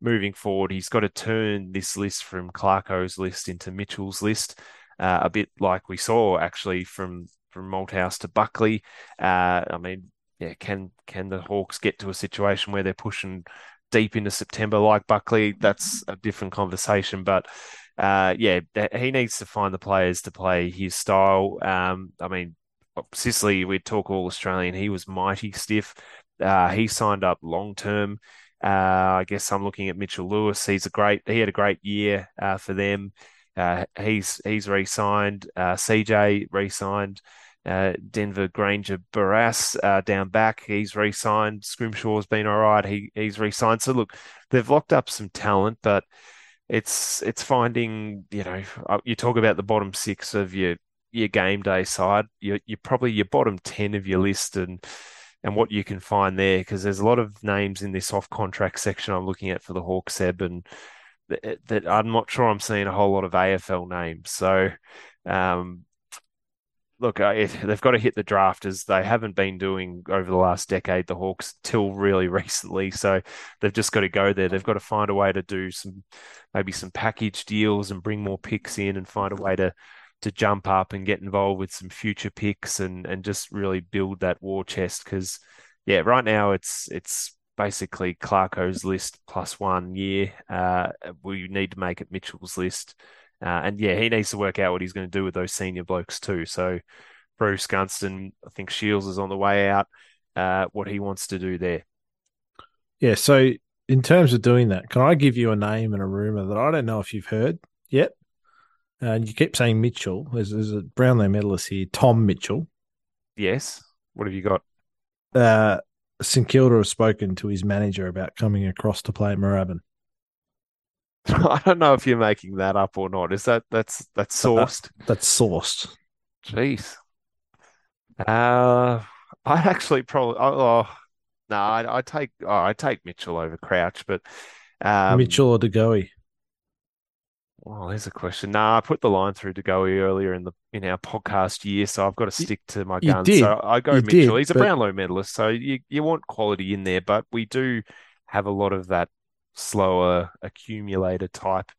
moving forward, he's got to turn this list from Clarko's list into Mitchell's list, uh, a bit like we saw actually from from Malthouse to Buckley. Uh, I mean, yeah, can can the Hawks get to a situation where they're pushing deep into September like Buckley? That's a different conversation, but. Uh, yeah, he needs to find the players to play his style. Um, I mean, Sicily, we'd talk all Australian. He was mighty stiff. Uh, he signed up long term. Uh, I guess I'm looking at Mitchell Lewis. He's a great. He had a great year uh, for them. Uh, he's he's re-signed. Uh, CJ re-signed. Uh, Denver Granger Barrass uh, down back, he's re-signed. Scrimshaw's been all right. He he's re-signed. So look, they've locked up some talent, but it's it's finding you know uh, you talk about the bottom six of your your game day side. You're, you're probably your bottom ten of your list and and what you can find there because there's a lot of names in this off contract section I'm looking at for the Hawks Seb and that, that I'm not sure I'm seeing a whole lot of AFL names. So um, look, they've got to hit the draft as they haven't been doing over the last decade, the Hawks, till really recently. So they've just got to go there. They've got to find a way to do some, maybe some package deals and bring more picks in and find a way to to jump up and get involved with some future picks and and just really build that war chest. Because yeah, right now it's it's basically Clarko's list plus one year. Uh, we need to make it Mitchell's list. Uh, and yeah, he needs to work out what he's going to do with those senior blokes too. So Bruce Gunston, I think Shiels is on the way out. Uh, what he wants to do there. Yeah. So in terms of doing that, can I give you a name and a rumor that I don't know if you've heard yet? And uh, you keep saying Mitchell. There's, there's a Brownlow medalist here, Tom Mitchell. Yes. What have you got? Uh, St Kilda have spoken to his manager about coming across to play at Moorabbin. I don't know if you're making that up or not. Is that that's that's sourced? that's sourced. Jeez. Uh, I actually probably. Oh, oh no, I, I take oh, I take Mitchell over Crouch, but um, Mitchell or De Goey. Well, there's a question. Nah, I put the line through De Goey earlier in the in our podcast year, so I've got to stick to my guns. So I go you Mitchell. Did, He's a but... Brownlow medalist, so you you want quality in there, but we do have a lot of that slower accumulator type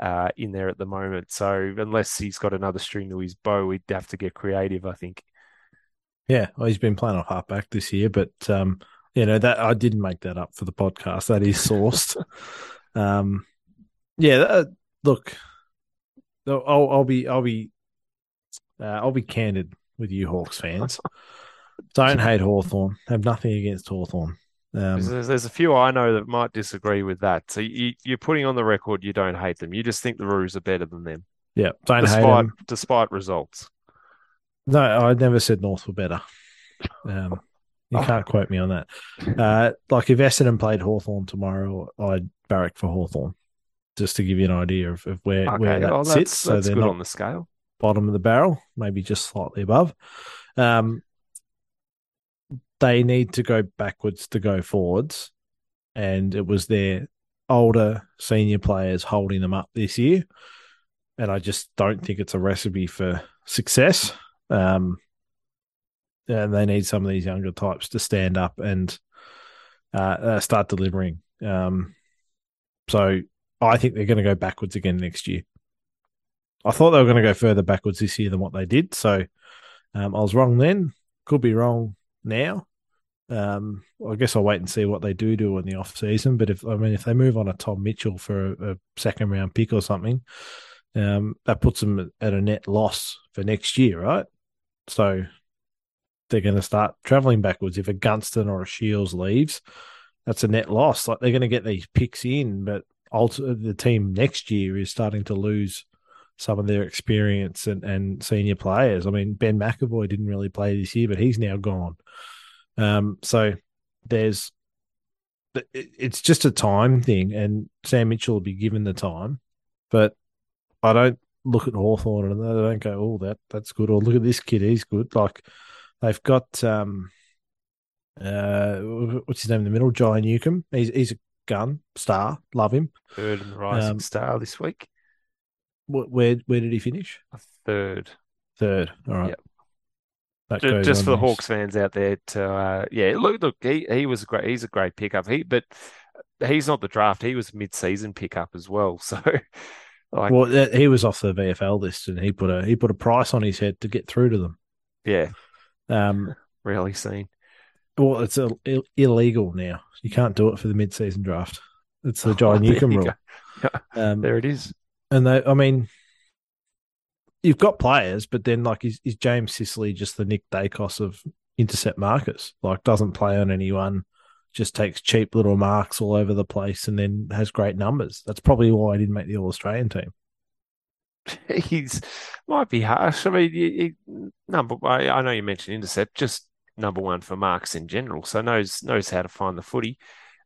uh, in there at the moment. So unless he's got another string to his bow, we'd have to get creative, I think. Yeah, well, he's been playing off halfback this year, but um, you know that I didn't make that up for the podcast. That is sourced. um, yeah, uh, look, I'll, I'll, be, I'll be, uh, I'll be candid with you, Hawks fans. Don't hate Hawthorn. Have nothing against Hawthorn. Um, there's, there's, a few I know that might disagree with that. So you, are putting on the record you don't hate them. You just think the Roos are better than them. Yeah, don't despite, hate them. Despite results. No, I never said North were better. Um, you can't quote me on that. Uh, like if Essendon played Hawthorn tomorrow, I'd barrack for Hawthorn, just to give you an idea of, of where, okay. where that well, sits. so they're not on the scale. Bottom of the barrel, maybe just slightly above. Um, they need to go backwards to go forwards. And it was their older senior players holding them up this year. And I just don't think it's a recipe for success. Um, and they need some of these younger types to stand up and uh, uh, start delivering. Um, so I think they're going to go backwards again next year. I thought they were going to go further backwards this year than what they did. So um, I was wrong then. Could be wrong now. Um, I guess I'll wait and see what they do do in the off season. But if I mean, if they move on a Tom Mitchell for a, a second round pick or something, um, that puts them at a net loss for next year, right? So they're going to start traveling backwards. If a Gunston or a Shiels leaves, that's a net loss. Like they're going to get these picks in, but the team next year is starting to lose some of their experience and, and senior players. I mean, Ben McEvoy didn't really play this year, but he's now gone. Um, so there's it's just a time thing, and Sam Mitchell will be given the time, but I don't look at Hawthorn and I don't go, oh, that that's good, or look at this kid, he's good. Like they've got um, uh, what's his name in the middle, Jai Newcombe. He's he's a gun star, love him. Third and rising um, star this week. Where where did he finish? A third. Third. All right. Yep. Just, just for the Hawks fans out there, to uh, yeah, look, look, he, he was a great, he's a great pickup. He, but he's not the draft. He was mid-season pickup as well. So, like, well, he was off the VFL list, and he put a he put a price on his head to get through to them. Yeah, um, rarely seen. Well, it's a, Ill- illegal now. You can't do it for the mid-season draft. It's the John oh, Newcombe rule. Um, there it is. And they, I mean, you've got players, but then like is, is James Sicily just the Nick Daicos of intercept markers? Like doesn't play on anyone, just takes cheap little marks all over the place, and then has great numbers. That's probably why I didn't make the All Australian team. He's might be harsh. I mean, he, he, number. I, I know you mentioned intercept, just number one for marks in general. So knows knows how to find the footy.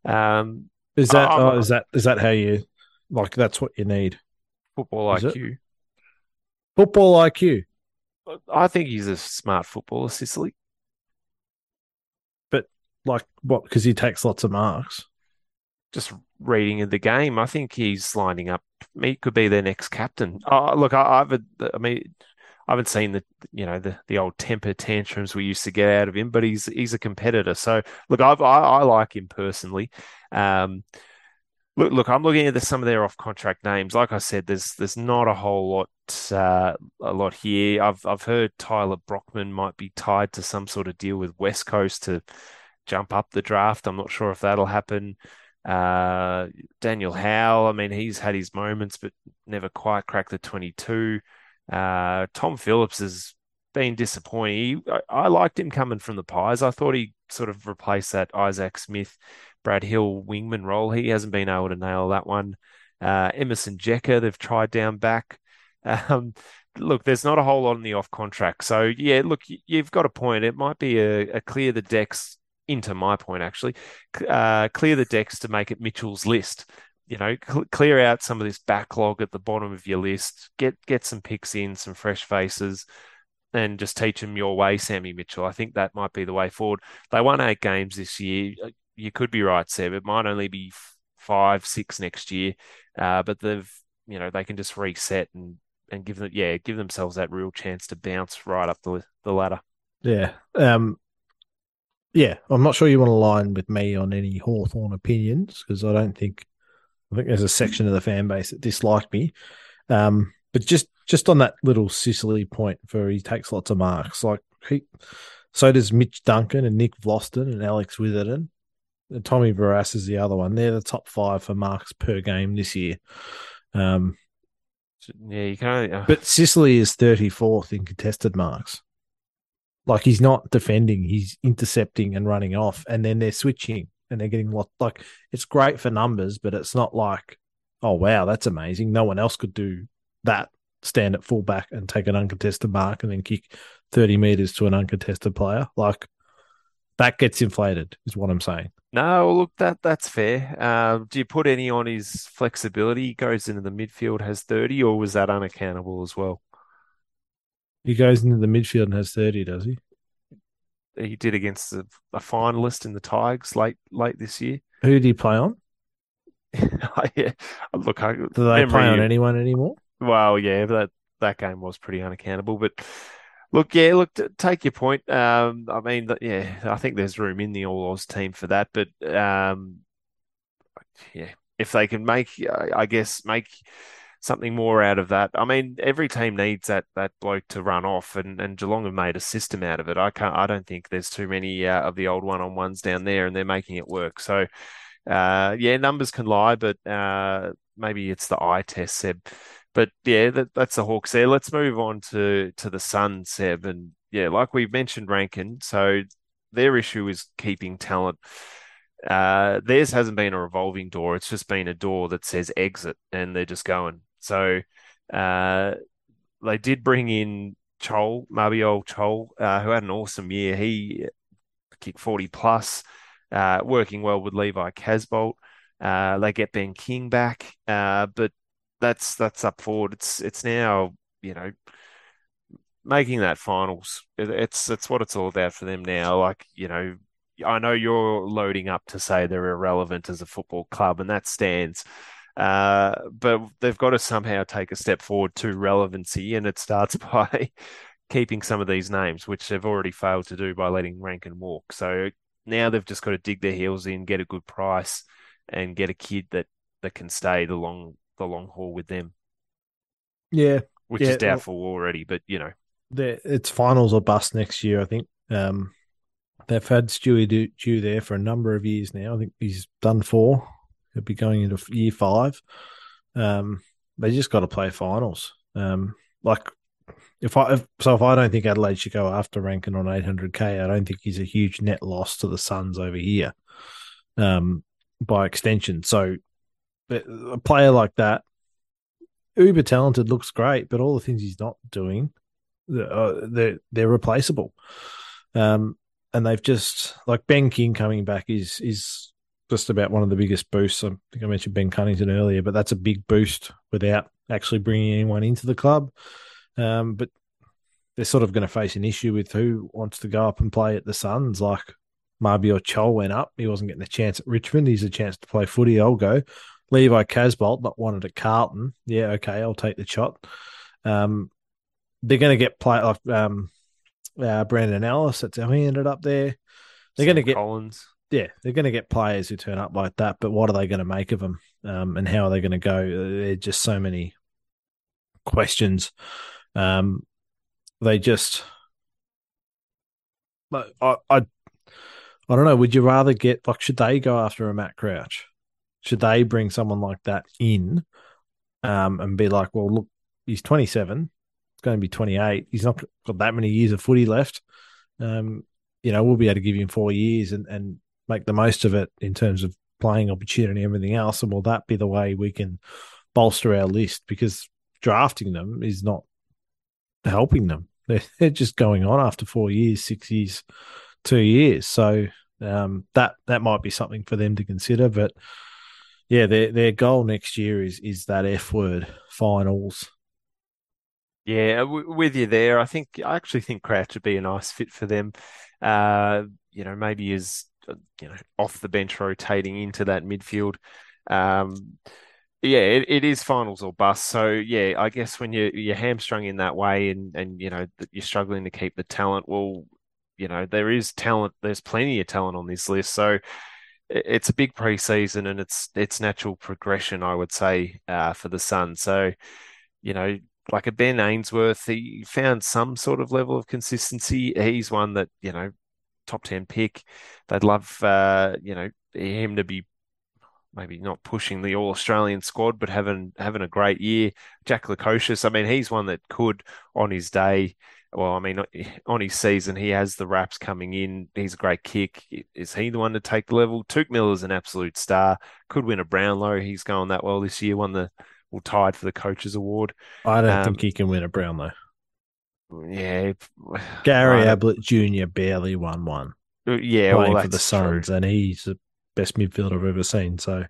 Um, is that oh, is that is that how you like? That's what you need. Football is IQ. It? Football IQ. I think he's a smart footballer, Sicily. But like what? Because he takes lots of marks. Just reading of the game, I think he's lining up. He could be their next captain. Oh, look, I, I've, I mean, I haven't seen the you know the the old temper tantrums we used to get out of him, but he's he's a competitor. So look, I've, i I like him personally. Um, look, look, I'm looking at some of their off contract names. Like I said, there's there's not a whole lot uh, a lot here. I've I've heard Tyler Brockman might be tied to some sort of deal with West Coast to jump up the draft. I'm not sure if that'll happen. Uh, Daniel Howe, I mean, he's had his moments, but never quite cracked the 22. Uh, Tom Phillips has been disappointing. He, I, I, liked him coming from the Pies. I thought he sort of replaced that Isaac Smith, Brad Hill wingman role. He hasn't been able to nail that one. Uh, Emerson Jeka, they've tried down back. Um, look, there's not a whole lot in the off contract. So, yeah, look, you've got a point. It might be a, a clear the decks into my point, actually. Uh, clear the decks to make it Mitchell's list you know, cl- clear out some of this backlog at the bottom of your list. Get get some picks in, some fresh faces, and just teach them your way, Sammy Mitchell. I think that might be the way forward. They won eight games this year. You could be right, Seb. It might only be five, six next year, uh, but they've you know they can just reset and and give them yeah give themselves that real chance to bounce right up the the ladder. Yeah. Um. Yeah, I'm not sure you want to line with me on any Hawthorn opinions because I don't think I think there's a section of the fan base that dislike me. Um, but just just on that little Sicily point, where he takes lots of marks, like he, so does Mitch Duncan and Nick Vlastuin and Alex Witherden. And Tommy Barrass is the other one. They're the top five for marks per game this year. Um, yeah, you can't. Uh... But Sicily is 34th in contested marks. Like he's not defending, he's intercepting and running off, and then they're switching and they're getting lot like it's great for numbers, but it's not like, oh wow, that's amazing. No one else could do that. Stand at fullback and take an uncontested mark and then kick thirty meters to an uncontested player. Like that gets inflated, is what I'm saying. No, look, that that's fair. Um, do you put any on his flexibility? He goes into the midfield, has 30, or was that unaccountable as well? He goes into the midfield and has 30, does he? He did against a, a finalist in the Tigers late late this year. Who did he play on? yeah, look, I, do they play on anyone anymore? Well, yeah, that that game was pretty unaccountable, but Look, yeah, look, take your point. Um, I mean, yeah, I think there's room in the All Oz team for that, but um, yeah, if they can make, I guess, make something more out of that. I mean, every team needs that that bloke to run off, and and Geelong have made a system out of it. I can't, I don't think there's too many uh, of the old one on ones down there, and they're making it work. So, uh, yeah, numbers can lie, but uh, maybe it's the eye test, Seb. But yeah, that, that's the Hawks there. Let's move on to to the Sun, Seb, and yeah, like we've mentioned, Rankine. So their issue is keeping talent. Uh, theirs hasn't been a revolving door. It's just been a door that says exit, and they're just going. So uh, they did bring in Chol, Mabior Chol, uh, who had an awesome year. He kicked 40 plus, uh, working well with Levi Casboult. Uh, they get Ben King back, uh, but that's that's up forward. It's it's now you know making that finals. It's it's what it's all about for them now. Like you know, I know you're loading up to say they're irrelevant as a football club, and that stands. Uh, but they've got to somehow take a step forward to relevancy, and it starts by keeping some of these names, which they've already failed to do by letting Rankine walk. So now they've just got to dig their heels in, get a good price, and get a kid that that can stay the long the long haul with them. Yeah, which yeah, is doubtful well, already, but you know, it's finals or bust next year. I think um, they've had Stewie Dew there for a number of years now. I think he's done four. He'll be going into year five. Um, they just got to play finals. Um, like if I if, so, if I don't think Adelaide should go after Rankine on 800k, I don't think he's a huge net loss to the Suns over here. Um, by extension. So a player like that, uber talented, looks great, but all the things he's not doing, uh, they're they're replaceable. Um, and they've just like Ben King coming back is is just about one of the biggest boosts. I think I mentioned Ben Cunnington earlier, but that's a big boost without actually bringing anyone into the club. Um, but they're sort of going to face an issue with who wants to go up and play at the Suns. Like Mabior Chol went up. He wasn't getting a chance at Richmond. He's a chance to play footy. I'll go. Levi Casboult, not wanted at Carlton. Yeah, okay, I'll take the shot. Um, they're going to get play like um, uh, Brandon Ellis. That's how he ended up there. They're going to get Collins. Yeah, they're going to get players who turn up like that. But what are they going to make of them? Um, and how are they going to go? There are just so many questions. Um, they just, I, I I don't know. Would you rather get like should they go after a Matt Crouch? Should they bring someone like that in, um, and be like, well, look, he's 27, it's going to be 28. He's not got that many years of footy left. Um, you know, we'll be able to give him four years and and make the most of it in terms of playing opportunity and everything else. And will that be the way we can bolster our list? Because drafting them is not helping them. They're, just going on after four years, six years, two years. So um, that that might be something for them to consider. But yeah, their their goal next year is is that F word finals. Yeah, w- with you there. I think I actually think Crouch would be a nice fit for them. Uh, you know, maybe as uh, you know off the bench rotating into that midfield. Um, yeah, it, it is finals or bust. So yeah, I guess when you you're hamstrung in that way and and you know you're struggling to keep the talent, well, you know, there is talent. There's plenty of talent on this list. So it's a big preseason and it's it's natural progression, I would say, uh, for the Sun. So, you know, like a Ben Ainsworth, he found some sort of level of consistency. He's one that you know, top ten pick. They'd love, uh, you know, him to be maybe not pushing the All Australian squad, but having having a great year. Jack Lukosius, I mean, he's one that could on his day well, I mean, on his season, he has the raps coming in. He's a great kick. Is he the one to take the level? Touk Miller's an absolute star. Could win a Brownlow. He's going that well this year. Won the well tied for the coaches award. I don't um, think he can win a Brownlow. Yeah, Gary Ablett Jr. barely won one. Uh, yeah, playing well, for the Suns, true. and he's the best midfielder I've ever seen. So,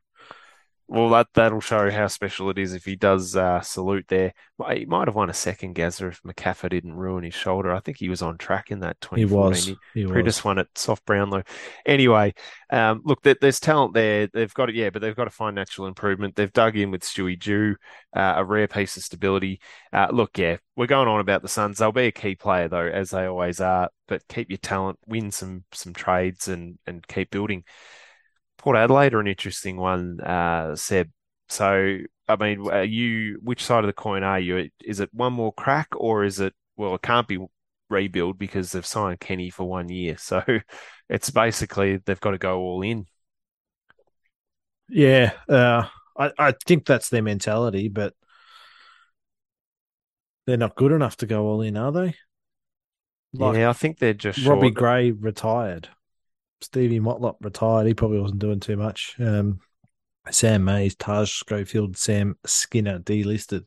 Well, that that'll show how special it is if he does uh, salute there. He might have won a second Gazza if Macaffer didn't ruin his shoulder. I think he was on track in that He was. He He just won it soft Brownlow. Anyway, um, look, there, there's talent there. They've got it, yeah, but they've got to find natural improvement. They've dug in with Stewie Dew, uh, a rare piece of stability. Uh, look, yeah, we're going on about the Suns. They'll be a key player though, as they always are. But keep your talent, win some some trades, and and keep building. Port Adelaide are an interesting one, uh, Seb. So, I mean, are you which side of the coin are you? Is it one more crack, or is it well, it can't be rebuild because they've signed Kenny for one year. So it's basically they've got to go all in. Yeah, uh, I, I think that's their mentality, but they're not good enough to go all in, are they? Like yeah, I think they're just Robbie. Gray retired. Stevie Motlop retired. He probably wasn't doing too much. Um, Sam Mayes, Taj Schofield, Sam Skinner delisted.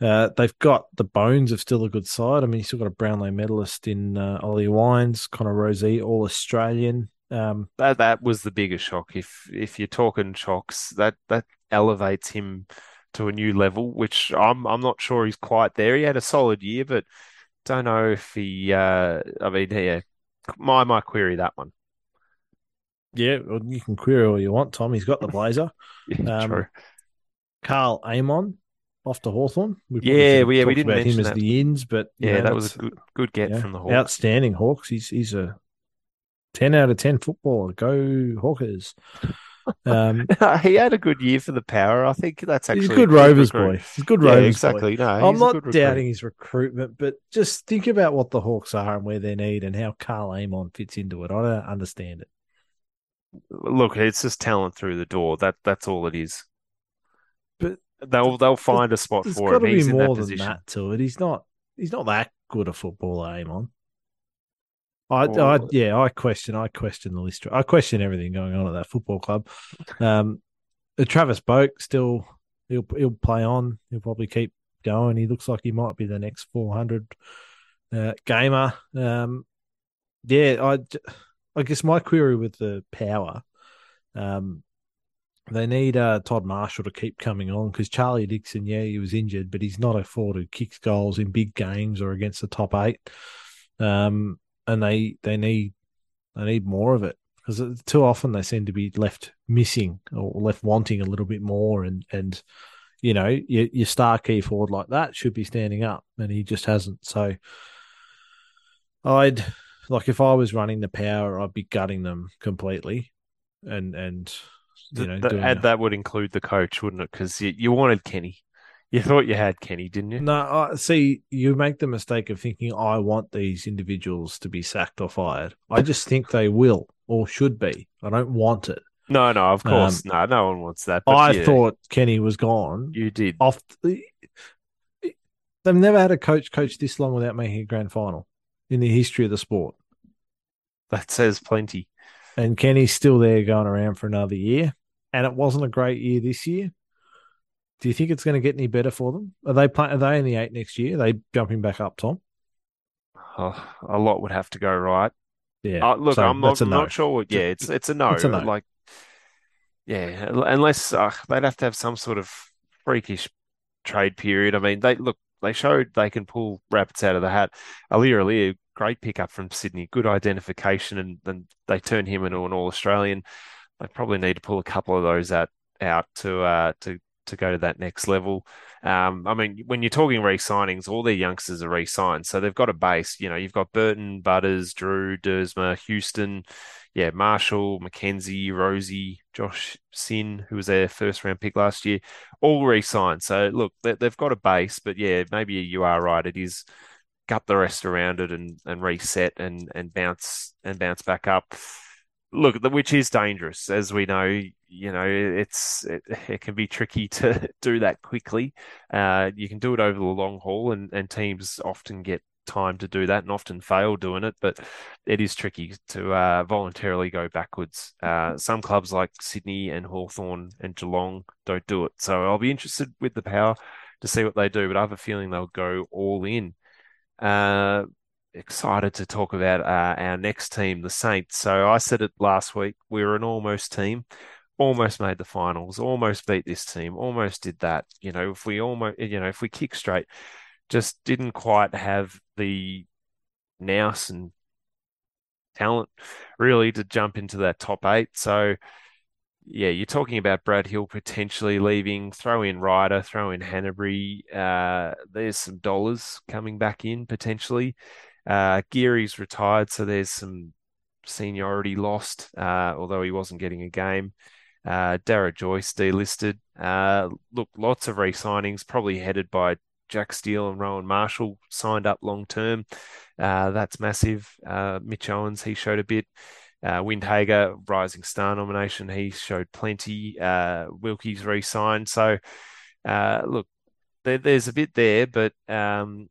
Uh, they've got the bones of still a good side. I mean, you still got a Brownlow medalist in uh, Ollie Wines, Connor Rozee, all Australian. Um, That that was the biggest shock. If if you're talking shocks, that that elevates him to a new level, which I'm I'm not sure he's quite there. He had a solid year, but don't know if he. Uh, I mean, yeah, my my query that one. Yeah, well, you can query all you want, Tom. He's got the blazer. Yeah, Um, true. Karl Amon off to Hawthorn. We Yeah, we- yeah, we didn't about him mention as the ins, but Yeah, know, that was a good good get yeah, from the Hawks. outstanding Hawks. He's he's a ten out of ten footballer. Go Hawkers. Um, He had a good year for the Power. I think that's actually he's a good Rovers recruit. boy. He's a good Yeah, Rovers boy. exactly. No, I'm not doubting his recruitment, but just think about what the Hawks are and where they need and how Karl Amon fits into it. I don't understand it. Look, it's just talent through the door. That that's all it is. But they'll they'll find a spot There's for him. to be He's in that more than position. that to it. He's not. He's not that good a footballer, Amon. I, I, yeah, I question. I question the list. I question everything going on at that football club. Um, Travis Boak still, he'll he'll play on. He'll probably keep going. He looks like he might be the next 400 uh, gamer. Um, yeah, I, I guess my query with the power, um, they need uh, Todd Marshall to keep coming on because Charlie Dixon, yeah, he was injured, but he's not a forward who kicks goals in big games or against the top eight. Um, and they they need they need more of it because too often they seem to be left missing or left wanting a little bit more. And and you know your, your star key forward like that should be standing up, and he just hasn't. So I'd like if I was running the power, I'd be gutting them completely, and and you know Th- doing and a- that would include the coach, wouldn't it? Because you, you wanted Kenny. You thought you had Kenny, didn't you? No, I see. You make the mistake of thinking I want these individuals to be sacked or fired. I just think they will or should be. I don't want it. No, no, of course. no, no one wants that. But Um, I yeah, thought Kenny was gone. you did. Off, The, they've never had a coach coach this long without making a grand final in the history of the sport. That says plenty. And Kenny's still there, going around for another year. And it wasn't a great year this year. Do you think it's going to get any better for them? Are they play, Are they in the eight next year? Are they jumping back up, Tom? Oh, a lot would have to go right. Yeah. Uh, look, So I'm not, that's a I'm no. not sure. Yeah, it's it's a no. It's a no. Like, yeah, unless uh, they'd have to have some sort of freakish trade period. I mean, they look, they showed they can pull rabbits out of the hat. Aliir Aliir, great pickup from Sydney, good identification, and then they turn him into an All Australian. They probably need to pull a couple of those out out to uh to to go to that next level. Um, I mean, when you're talking re-signings, all their youngsters are re-signed, so they've got a base. You know, you've got Burton, Butters, Drew, Duursma, Houston, yeah, Marshall, McKenzie, Rozee, Josh Sinn, who was their first round pick last year, all re-signed. So look, they, they've got a base, but yeah, maybe you are right. It is gut the rest around it and and reset and and bounce and bounce back up. Look, which is dangerous, as we know. You know, it's it, it can be tricky to do that quickly. Uh, you can do it over the long haul, and and teams often get time to do that and often fail doing it. But it is tricky to uh, voluntarily go backwards. Uh, some clubs like Sydney and Hawthorn and Geelong don't do it. So I'll be interested with the power to see what they do. But I have a feeling they'll go all in. Uh, excited to talk about uh, our next team, the Saints. So I said it last week. We're an almost team. Almost made the finals, almost beat this team, almost did that. You know, if we almost, you know, if we kick straight, just didn't quite have the nous and talent really to jump into that top eight. So, yeah, you're talking about Brad Hill potentially leaving. Throw in Ryder, throw in Hanbury. Uh, there's some dollars coming back in potentially. Uh, Geary's retired, so there's some seniority lost, uh, although he wasn't getting a game. Uh, Darragh Joyce delisted. Uh, look, lots of re-signings, probably headed by Jack Steele and Rowan Marshall, signed up long term. Uh, that's massive. Uh, Mitch Owens, he showed a bit. Uh, Windhager, Rising Star nomination, he showed plenty. Uh, Wilkie's re-signed. So, uh, look, there, there's a bit there, but um,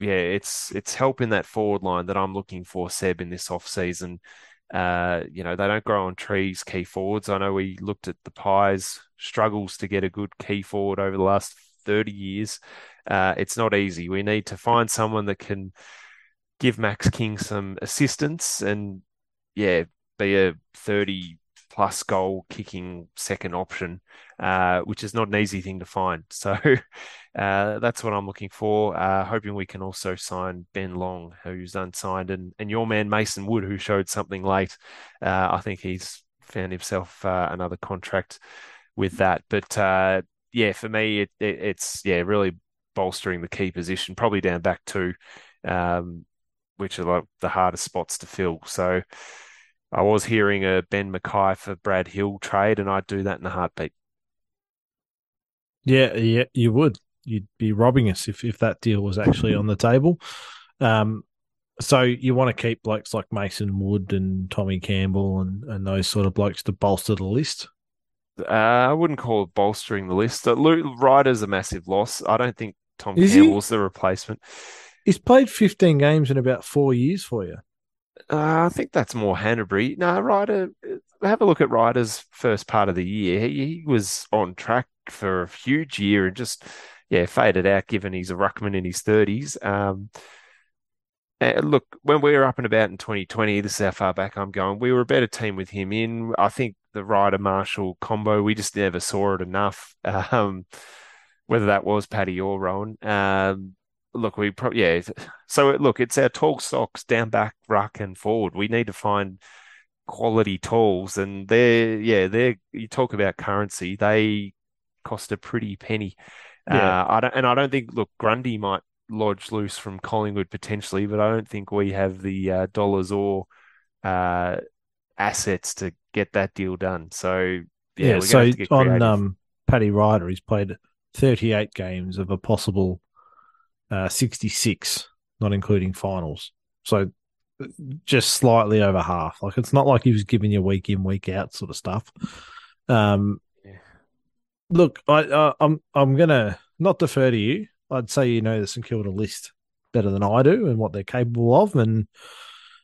yeah, it's it's helping that forward line that I'm looking for, Seb, in this off season. Uh, you know, they don't grow on trees, key forwards. I know we looked at the Pies struggles to get a good key forward over the last 30 years. Uh, it's not easy. We need to find someone that can give Max King some assistance and, yeah, be a 30 plus goal kicking second option, uh, which is not an easy thing to find. So uh, that's what I'm looking for. Uh, hoping we can also sign Ben Long, who's unsigned, and, and your man Mason Wood, who showed something late. Uh, I think he's found himself uh, another contract with that. But yeah, for me, it, it, it's yeah really bolstering the key position, probably down back two, um, which are like the hardest spots to fill. So I was hearing a Ben McKay for Brad Hill trade, and I'd do that in a heartbeat. Yeah, yeah, you would. You'd be robbing us if, if that deal was actually on the table. Um, so you want to keep blokes like Mason Wood and Tommy Campbell and, and those sort of blokes to bolster the list? Uh, I wouldn't call it bolstering the list. Uh, Ryder's a massive loss. I don't think Tom Is Campbell's he? the replacement. He's played 15 games in about four years for you. Uh, I think that's more Hannebery. No, Ryder, have a look at Ryder's first part of the year. He, he, was on track for a huge year and just, yeah, faded out given he's a ruckman in his 30s. Um, look, when we were up and about in 2020, this is how far back I'm going, we were a better team with him in. I think the Ryder Marshall combo, we just never saw it enough. Um, whether that was Paddy or Rowan. Um, look, we probably yeah. So look, it's our tall stocks down back, ruck, and forward. We need to find quality tools, and they're yeah, they're you talk about currency. They cost a pretty penny. Yeah. Uh, I don't, and I don't think look Grundy might lodge loose from Collingwood potentially, but I don't think we have the uh, dollars or uh, assets to get that deal done. So yeah, yeah so on um, Paddy Ryder, he's played 38 games of a possible uh, 66, not including finals. So just slightly over half. Like it's not like he was giving you week in, week out sort of stuff. Um. Look, I, uh, I'm I'm gonna not defer to you. I'd say you know the St Kilda list better than I do and what they're capable of, and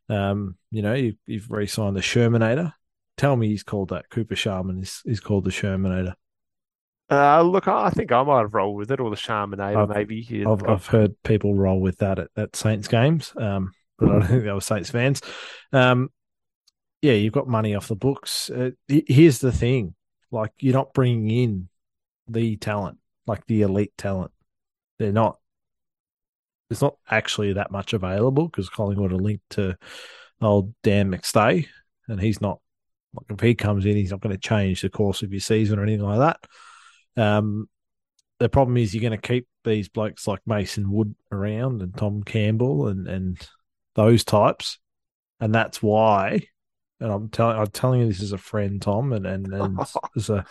um, you know you, have re-signed the Shermanator. Tell me he's called that. Cooper Sharman is, is called the Shermanator. Uh, look, I think I might have rolled with it, or the Sharmanator, maybe. I've, I've heard people roll with that at, at Saints games, um, but I don't think they were Saints fans. Um, yeah, you've got money off the books. Uh, here's the thing: like, you're not bringing in the talent, like the elite talent. They're not. There's not actually that much available because Collingwood are linked to old Dan McStay, and he's not. Like if he comes in, he's not going to change the course of your season or anything like that. Um, the problem is you're going to keep these blokes like Mason Wood around and Tom Campbell and and those types, and that's why. And I'm telling I'm telling you this as a friend, Tom, and and, and as a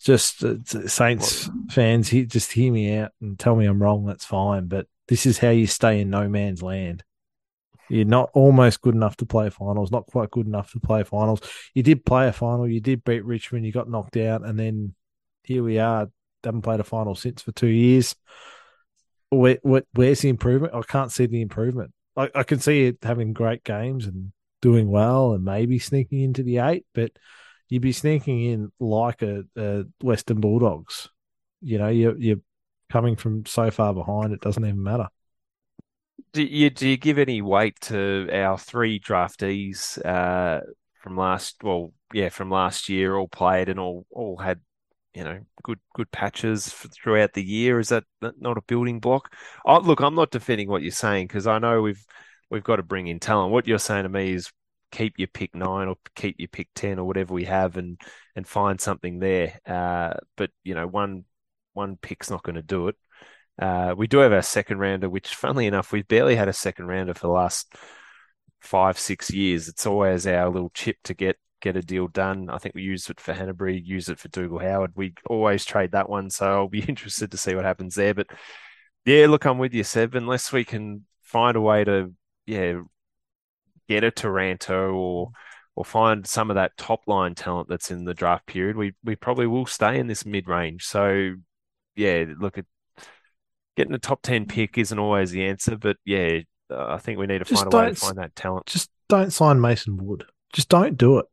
just uh, Saints fans, he, just hear me out and tell me I'm wrong. That's fine, but this is how you stay in no man's land. You're not almost good enough to play finals, not quite good enough to play finals. You did play a final, you did beat Richmond, you got knocked out, and then here we are. Haven't played a final since for two years. Where, where, where's the improvement? I can't see the improvement. I, I can see it having great games and doing well and maybe sneaking into the eight, but you'd be sneaking in like a, a Western Bulldogs. You know, you're, you're coming from so far behind, it doesn't even matter. Do you do you give any weight to our three draftees uh, from last, well, yeah, from last year, all played and all all had, you know, good good patches throughout the year. Is that not a building block? Oh, look, I'm not defending what you're saying because I know we've we've got to bring in talent. What you're saying to me is keep your pick nine or keep your pick ten or whatever we have and and find something there. Uh, but you know, one one pick's not going to do it. Uh, we do have our second rounder, which, funnily enough, we've barely had a second rounder for the last five, six years. It's always our little chip to get get a deal done. I think we use it for Hannebery, use it for Dougal Howard. We always trade that one, so I'll be interested to see what happens there. But yeah, look, I'm with you, Seb. Unless we can find a way to, yeah, get a Taranto or or find some of that top line talent that's in the draft period, we we probably will stay in this mid range. So yeah, look at getting a top ten pick isn't always the answer, but yeah, uh, I think we need to just find a way to find that talent. Just don't sign Mason Wood. Just don't do it.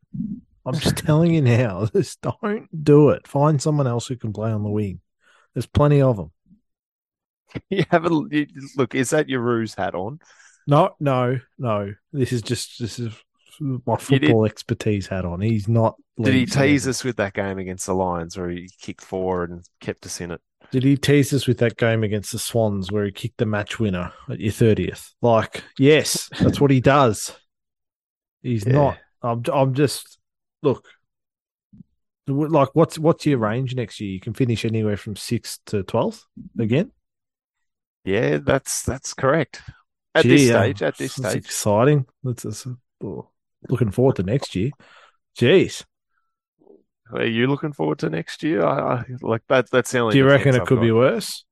I'm just telling you now. Just don't do it. Find someone else who can play on the wing. There's plenty of them. You have a look. Is that your ruse hat on? No, no, no. This is just this is my football expertise hat on. He's not. Did he tease us with that game against the Lions, where he kicked four and kept us in it? Did he tease us with that game against the Swans, where he kicked the match winner at your thirtieth? Like, yes, that's what he does. He's yeah. not. I'm. I'm just. Look. Like, what's what's your range next year? You can finish anywhere from sixth to twelfth again. Yeah, that's that's correct. At Gee, this stage, at this stage, exciting. Oh, looking forward to next year. Jeez. Are you looking forward to next year? I, I like that. That's the only. Do you reckon it I've could got. be worse?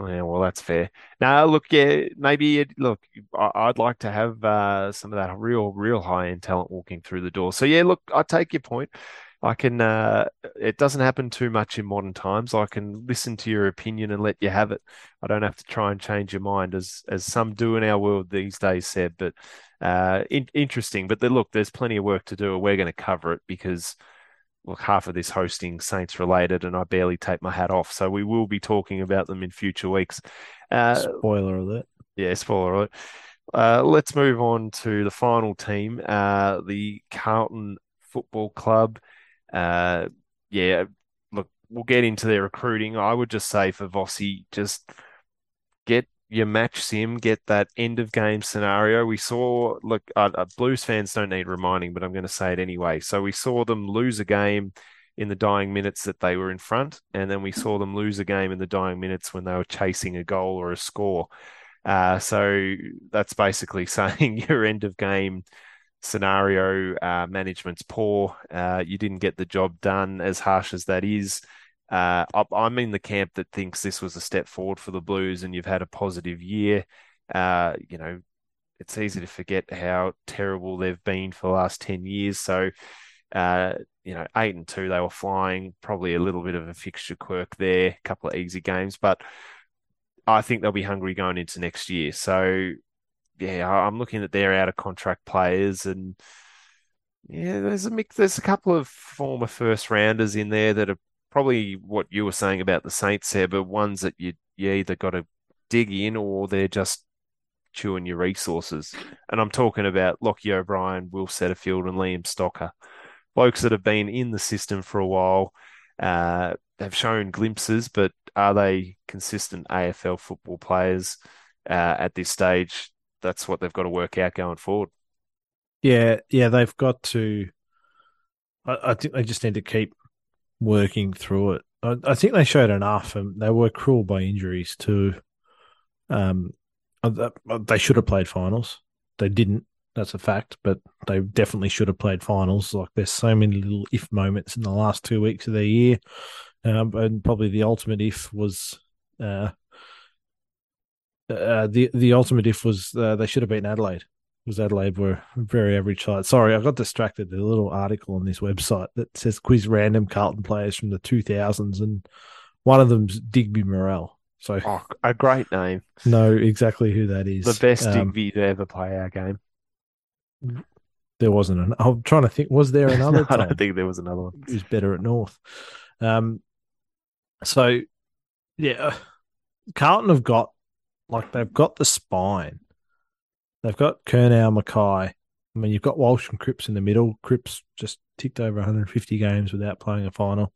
Yeah, well, that's fair. Now, look, yeah, maybe it, look, I, would like to have uh, some of that real, real high end talent walking through the door. So, yeah, look, I take your point. I can. Uh, it doesn't happen too much in modern times. I can listen to your opinion and let you have it. I don't have to try and change your mind, as as some do in our world these days. Said, but uh, in, interesting. But look, there's plenty of work to do. and We're going to cover it because look, half of this hosting Saints related, and I barely take my hat off. So we will be talking about them in future weeks. Uh, spoiler alert. Yeah, spoiler alert. Uh, let's move on to the final team, uh, the Carlton Football Club. Uh, yeah, look, we'll get into their recruiting. I would just say for Vossi, just get your match sim, get that end of game scenario. We saw, look, uh, uh, Blues fans don't need reminding, but I'm going to say it anyway. So we saw them lose a game in the dying minutes that they were in front, and then we saw them lose a game in the dying minutes when they were chasing a goal or a score. Uh, so that's basically saying your end of game scenario uh, management's poor. Uh, you didn't get the job done, as harsh as that is. Uh, I'm in the camp that thinks this was a step forward for the Blues, and you've had a positive year. Uh, you know, it's easy to forget how terrible they've been for the last ten years. So, uh, you know, eight and two, they were flying. Probably a little bit of a fixture quirk there, a couple of easy games, but I think they'll be hungry going into next year. So, yeah, I'm looking at their out of contract players and. Yeah, there's a mix. There's a couple of former first rounders in there that are probably what you were saying about the Saints there, but ones that you you either got to dig in or they're just chewing your resources. And I'm talking about Lochie O'Brien, Will Setterfield, and Liam Stocker, blokes that have been in the system for a while. Uh, have shown glimpses, but are they consistent AFL football players uh, at this stage? That's what they've got to work out going forward. Yeah, yeah, they've got to. I, I think they just need to keep working through it. I, I think they showed enough, and they were cruel by injuries too. Um, uh, uh, they should have played finals. They didn't. That's a fact, but they definitely should have played finals. Like there's so many little if moments in the last two weeks of their year, um, and probably the ultimate if was uh, uh, the the ultimate if was uh, they should have beaten Adelaide was Adelaide were very average side. Sorry, I got distracted. There's a little article on this website that says quiz random Carlton players from the 2000s, and one of them's Digby Morrell. So oh, a great name. Know exactly who that is. The best um, Digby to ever play our game. There wasn't an. I'm trying to think. Was there another? no, I don't think there was another one. Who's better at North? Um. So, yeah, Carlton have got like they've got the spine They've got Curnow, McKay, I mean, you've got Walsh and Cripps in the middle. Cripps just ticked over 150 games without playing a final.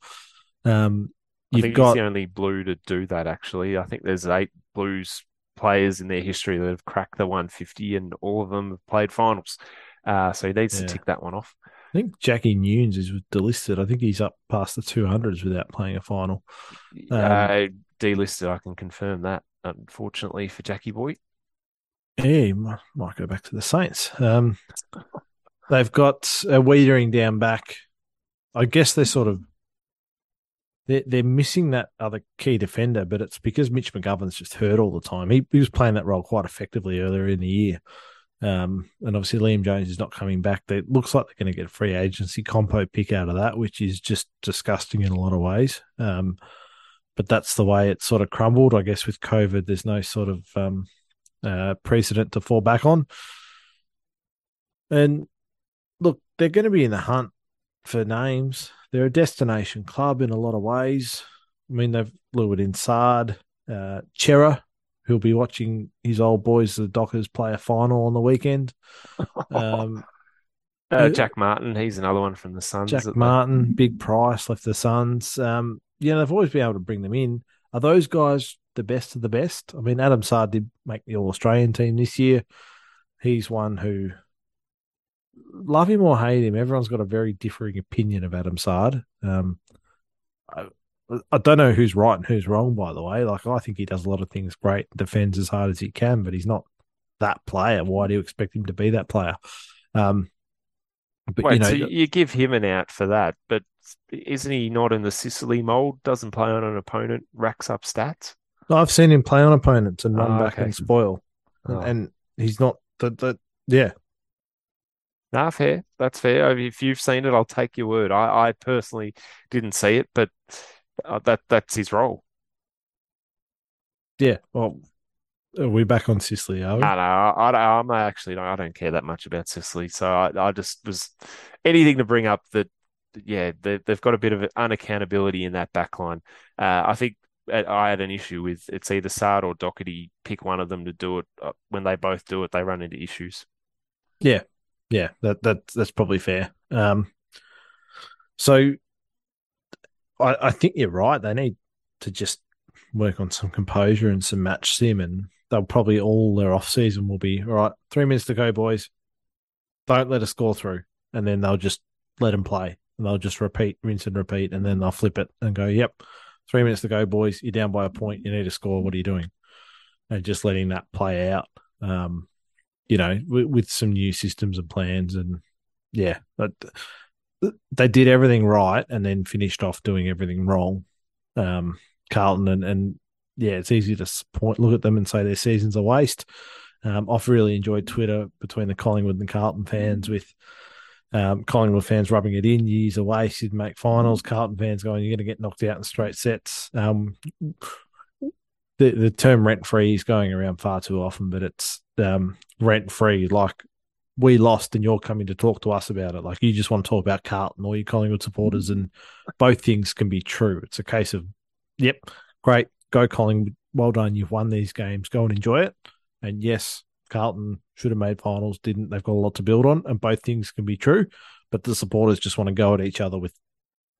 Um, I you've think got he's the only blue to do that. Actually, I think there's eight Blues players in their history that have cracked the 150, and all of them have played finals. Uh, so he needs Yeah. to tick that one off. I think Jackie Newnes is delisted. I think he's up past the 200s without playing a final. Um, uh, delisted, I can confirm that. Unfortunately for Jackie Boy, Yeah, he might, go back to the Saints. Um, they've got a Weitering down back. I guess they're sort of they're, they're missing that other key defender, but it's because Mitch McGovern's just hurt all the time. He, he was playing that role quite effectively earlier in the year. Um, and obviously Liam Jones is not coming back. They, it looks like they're going to get a free agency compo pick out of that, which is just disgusting in a lot of ways. Um, but that's the way it sort of crumbled. I guess with COVID, there's no sort of um, uh, precedent to fall back on. And look, they're going to be in the hunt for names. They're a destination club in a lot of ways. I mean, they've lured in Saad, uh, Cerra, who'll be watching his old boys, the Dockers, play a final on the weekend. Um, uh, Jack Martin, he's another one from the Suns. Jack Martin, big price, left the Suns. Um, yeah, they've always been able to bring them in. Are those guys the best of the best? I mean, Adam Saad did make the All Australian team this year. He's one who love him or hate him. Everyone's got a very differing opinion of Adam Saad. Um, I, I don't know who's right and who's wrong. By the way, like I think he does a lot of things great, defends as hard as he can, but he's not that player. Why do you expect him to be that player? Um, but Wait, you know, so you give him an out for that, but isn't he not in the Sicily mold? Doesn't play on an opponent, racks up stats. I've seen him play on opponents and run Oh, back okay. and spoil, and, Oh. and he's not the the yeah. Nah, fair. That's fair. If you've seen it, I'll take your word. I, I personally didn't see it, but uh, that that's his role. Yeah, well, are we back on Sicily? Are we? No, no, I, I, I'm actually no, I don't care that much about Sicily. So I, I just was anything to bring up that, yeah, they, they've got a bit of unaccountability in that back line. Uh, I think I I had an issue with it's either Saad or Docherty. Pick one of them to do it. Uh, When they both do it, they run into issues. Yeah, yeah, that that that's probably fair. Um, so I I think you're right. They need to just work on some composure and some match sim, and they'll probably all their off season will be all right. Three minutes to go, boys. Don't let us score through, and then they'll just let them play, and they'll just repeat, rinse and repeat, and then they'll flip it and go, "Yep, three minutes to go, boys. You're down by a point. You need to score. What are you doing?" And just letting that play out. Um, you know, with, with some new systems and plans, and yeah, but they did everything right, and then finished off doing everything wrong. Um, Carlton and and yeah, it's easy to point look at them and say their season's a waste. Um, I've really enjoyed Twitter between the Collingwood and Carlton fans with um, Collingwood fans rubbing it in. Years a waste, you'd make finals. Carlton fans going, you're going to get knocked out in straight sets. Um, the the term rent free is going around far too often, but it's um, rent free. Like we lost, and you're coming to talk to us about it. Like you just want to talk about Carlton or your Collingwood supporters, and both things can be true. It's a case of, yep, great, go Collingwood, well done, you've won these games, go and enjoy it. And yes, Carlton should have made finals, didn't. They've got a lot to build on, and both things can be true. But the supporters just want to go at each other with,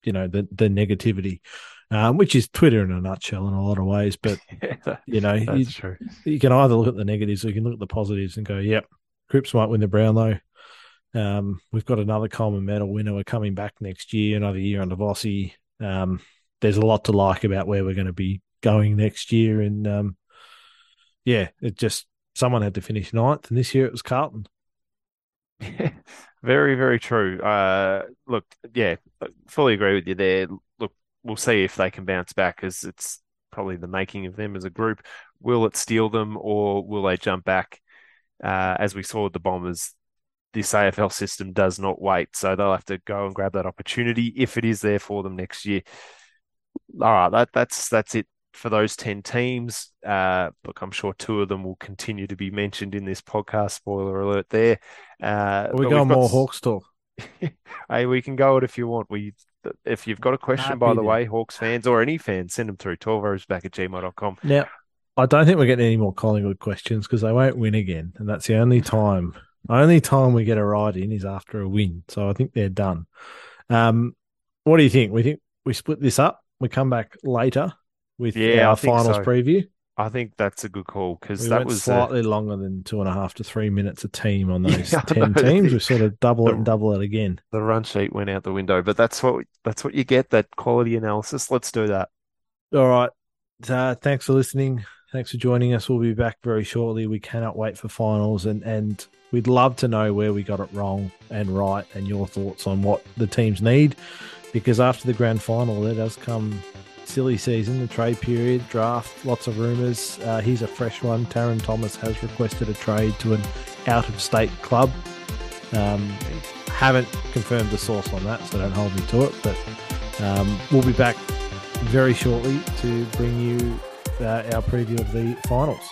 you know, the the negativity, um, which is Twitter in a nutshell in a lot of ways. But you know, you, That's true. you can either look at the negatives or you can look at the positives and go, yep, Cripps might win the Brownlow. Um, we've got another Coleman medal winner. We're coming back next year, another year under Vossi. Um, there's a lot to like about where we're going to be going next year. And um, yeah, it just, someone had to finish ninth. And this year it was Carlton. Very, very true. Uh, look, yeah, fully agree with you there. Look, we'll see if they can bounce back as it's probably the making of them as a group. Will it steal them or will they jump back? Uh, as we saw with the Bombers, this AFL system does not wait, so they'll have to go and grab that opportunity if it is there for them next year. All right, that, that's that's it for those 10 teams. Uh, look, I'm sure two of them will continue to be mentioned in this podcast. Spoiler alert there. Uh, we but go we've got more s- Hawks talk. Hey, we can go it if you want. We, if you've got a question, Happy by the to. way, Hawks fans or any fans, send them through 12 back at gmail.com. Now, I don't think we're getting any more Collingwood questions because they won't win again. And that's the only time Only time we get a ride in is after a win. So I think they're done. Um, what do you think? We think we split this up. We come back later with Yeah, our finals so. preview. I think that's a good call because We that was a- slightly longer than two and a half to three minutes a team on those Yeah, ten know. teams. We sort of double it and double it again. the run sheet went out the window. But that's what that's what you get. That quality analysis. Let's do that. All right. Uh, thanks for listening. Thanks for joining us. We'll be back very shortly. We cannot wait for finals, and and we'd love to know where we got it wrong and right, and your thoughts on what the teams need, because after the grand final, there does come silly season, the trade period, draft, lots of rumours. Uh, here's a fresh one. Tarryn Thomas has requested a trade to an out of state club. Um, haven't confirmed the source on that, so don't hold me to it. But um, we'll be back very shortly to bring you uh, our preview of the finals.